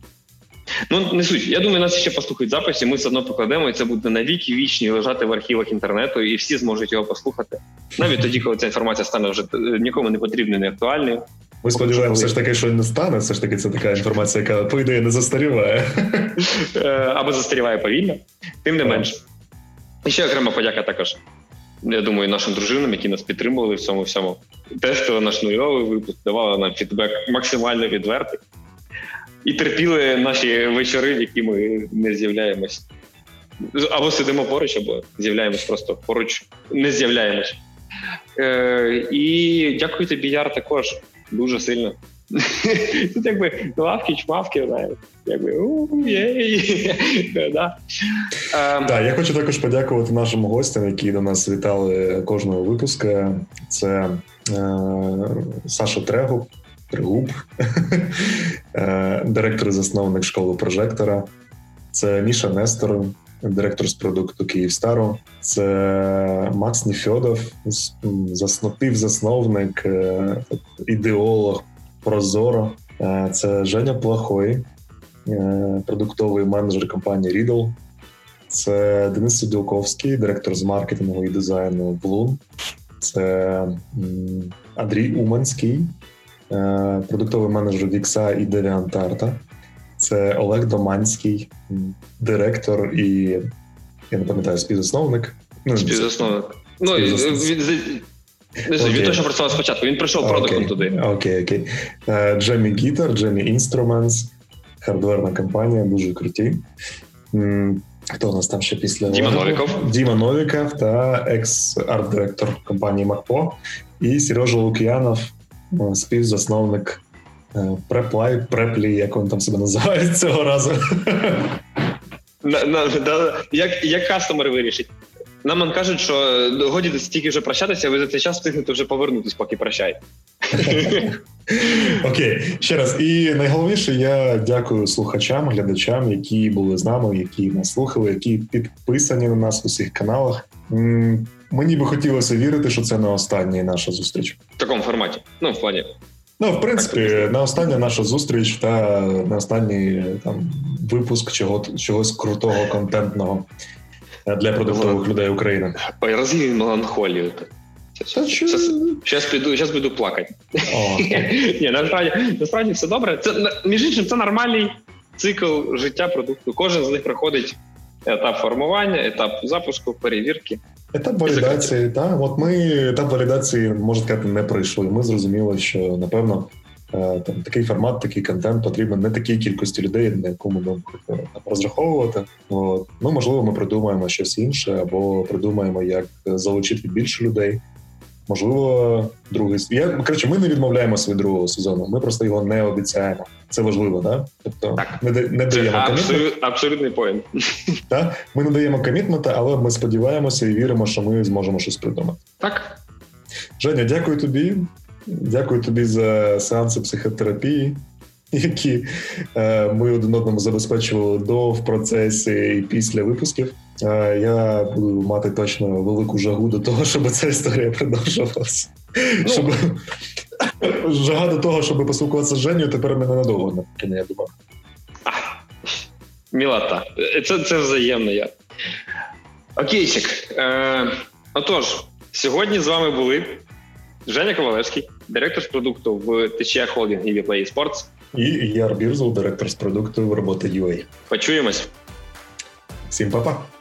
Ну не суть. Я думаю, нас ще послухають записі. Ми все одно покладемо, і це буде навіки вічні лежати в архівах інтернету, і всі зможуть його послухати. Навіть тоді, коли ця інформація стане вже е, нікому не потрібною, не актуальною. Ми сподіваємося, все ж таки, що не стане. Все ж таки, це така інформація, яка по ідеї не застаріває е, або застаріває повільно. Тим не менш, і ще окрема подяка також. Я думаю, нашим дружинам, які нас підтримували в цьому всьому. Тестили наш нульовий випуск, давали нам фідбек максимально відвертий і терпіли наші вечори, в які ми не з'являємось. Або сидимо поруч, або з'являємось просто поруч, не з'являємось. Е, І дякую тобі, Яр, також дуже сильно. Тут якби лавки, чмавки, якби Так, я хочу також подякувати нашим гостям, які до нас вітали кожного випуска. Це е, Саша Трегуб, Тригуб, е, директор і засновник школи прожектора. Це Міша Нестор, директор з продукту Київстару. Це Макс Ніфьодов, заснопів засновник, е, ідеолог Прозоро. Це Женя Плахой, продуктовий менеджер компанії Riddle. Це Денис Суділковський, директор з маркетингу і дизайну Bloom. Це Андрій Уманський, продуктовий менеджер Вікса і Девіантарта. Це Олег Доманський, директор і я не пам'ятаю співзасновник. Ну, Співзасновник. Ну, він, він точно працював спочатку, він прийшов продуктом туди. Окей, окей. Джемі Гітар, Джемі Інструментс, хардверна компанія, дуже круті. Хто у нас там ще після Діма Новіков Діма Новіков та екс-арт-директор компанії МакПо і Сережа Лук'янов, співзасновник Преплай, преплі, як він там себе називає цього разу. На, на, да, Як як кастомер вирішить? Нам кажуть, що годі стільки вже прощатися, ви за цей час встигнете вже повернутися, поки прощаєте. Окей, ще раз. І найголовніше, я дякую слухачам, глядачам, які були з нами, які нас слухали, які підписані на нас у всіх каналах. Мені би хотілося вірити, що це не остання наша зустріч в такому форматі. Ну, в плані. Ну, в принципі, на остання наша зустріч та на останній там випуск чого, чогось крутого, контентного для продуктових людей України. Ой, розвій меланхолію. Зараз піду, зараз піду плакати. Ні, насправді насправді все добре. Це між іншим, це нормальний цикл життя продукту. Кожен з них проходить етап формування, етап запуску, перевірки. Етап валідації, так. От ми етап валідації, можна сказати, не пройшли. Ми зрозуміли, що напевно е, там такий формат, такий контент потрібен не такій кількості людей, на яку ми будемо розраховувати. От. Ну можливо, ми придумаємо щось інше, або придумаємо, як залучити більше людей. Можливо, другий Я коротше, ми не відмовляємося від другого сезону. Ми просто його не обіцяємо. Це важливо, да? Тобто так? не не даємо абсолют, абсолютний поінт. Так? Ми не даємо комітмента, але ми сподіваємося і віримо, що ми зможемо щось придумати. Так, Женя, дякую тобі. Дякую тобі за сеанси психотерапії, які е, ми один одному забезпечували до в процесі і після випусків. Я буду мати точно велику жагу до того, щоб ця історія продовжувалася. Ну. Щоб... Жага до того, щоб поспілкуватися з Женю, тепер мене надовго, я думаю. Мілота. Це це взаємно я. Окейчик. Е, Отож, сьогодні з вами були Женя Ковалевський, директор з продукту в ТЧА Холдинг і Play Sports. І Яр Бірзул, директор з продукту в роботи UA. Почуємось. Всім па-па.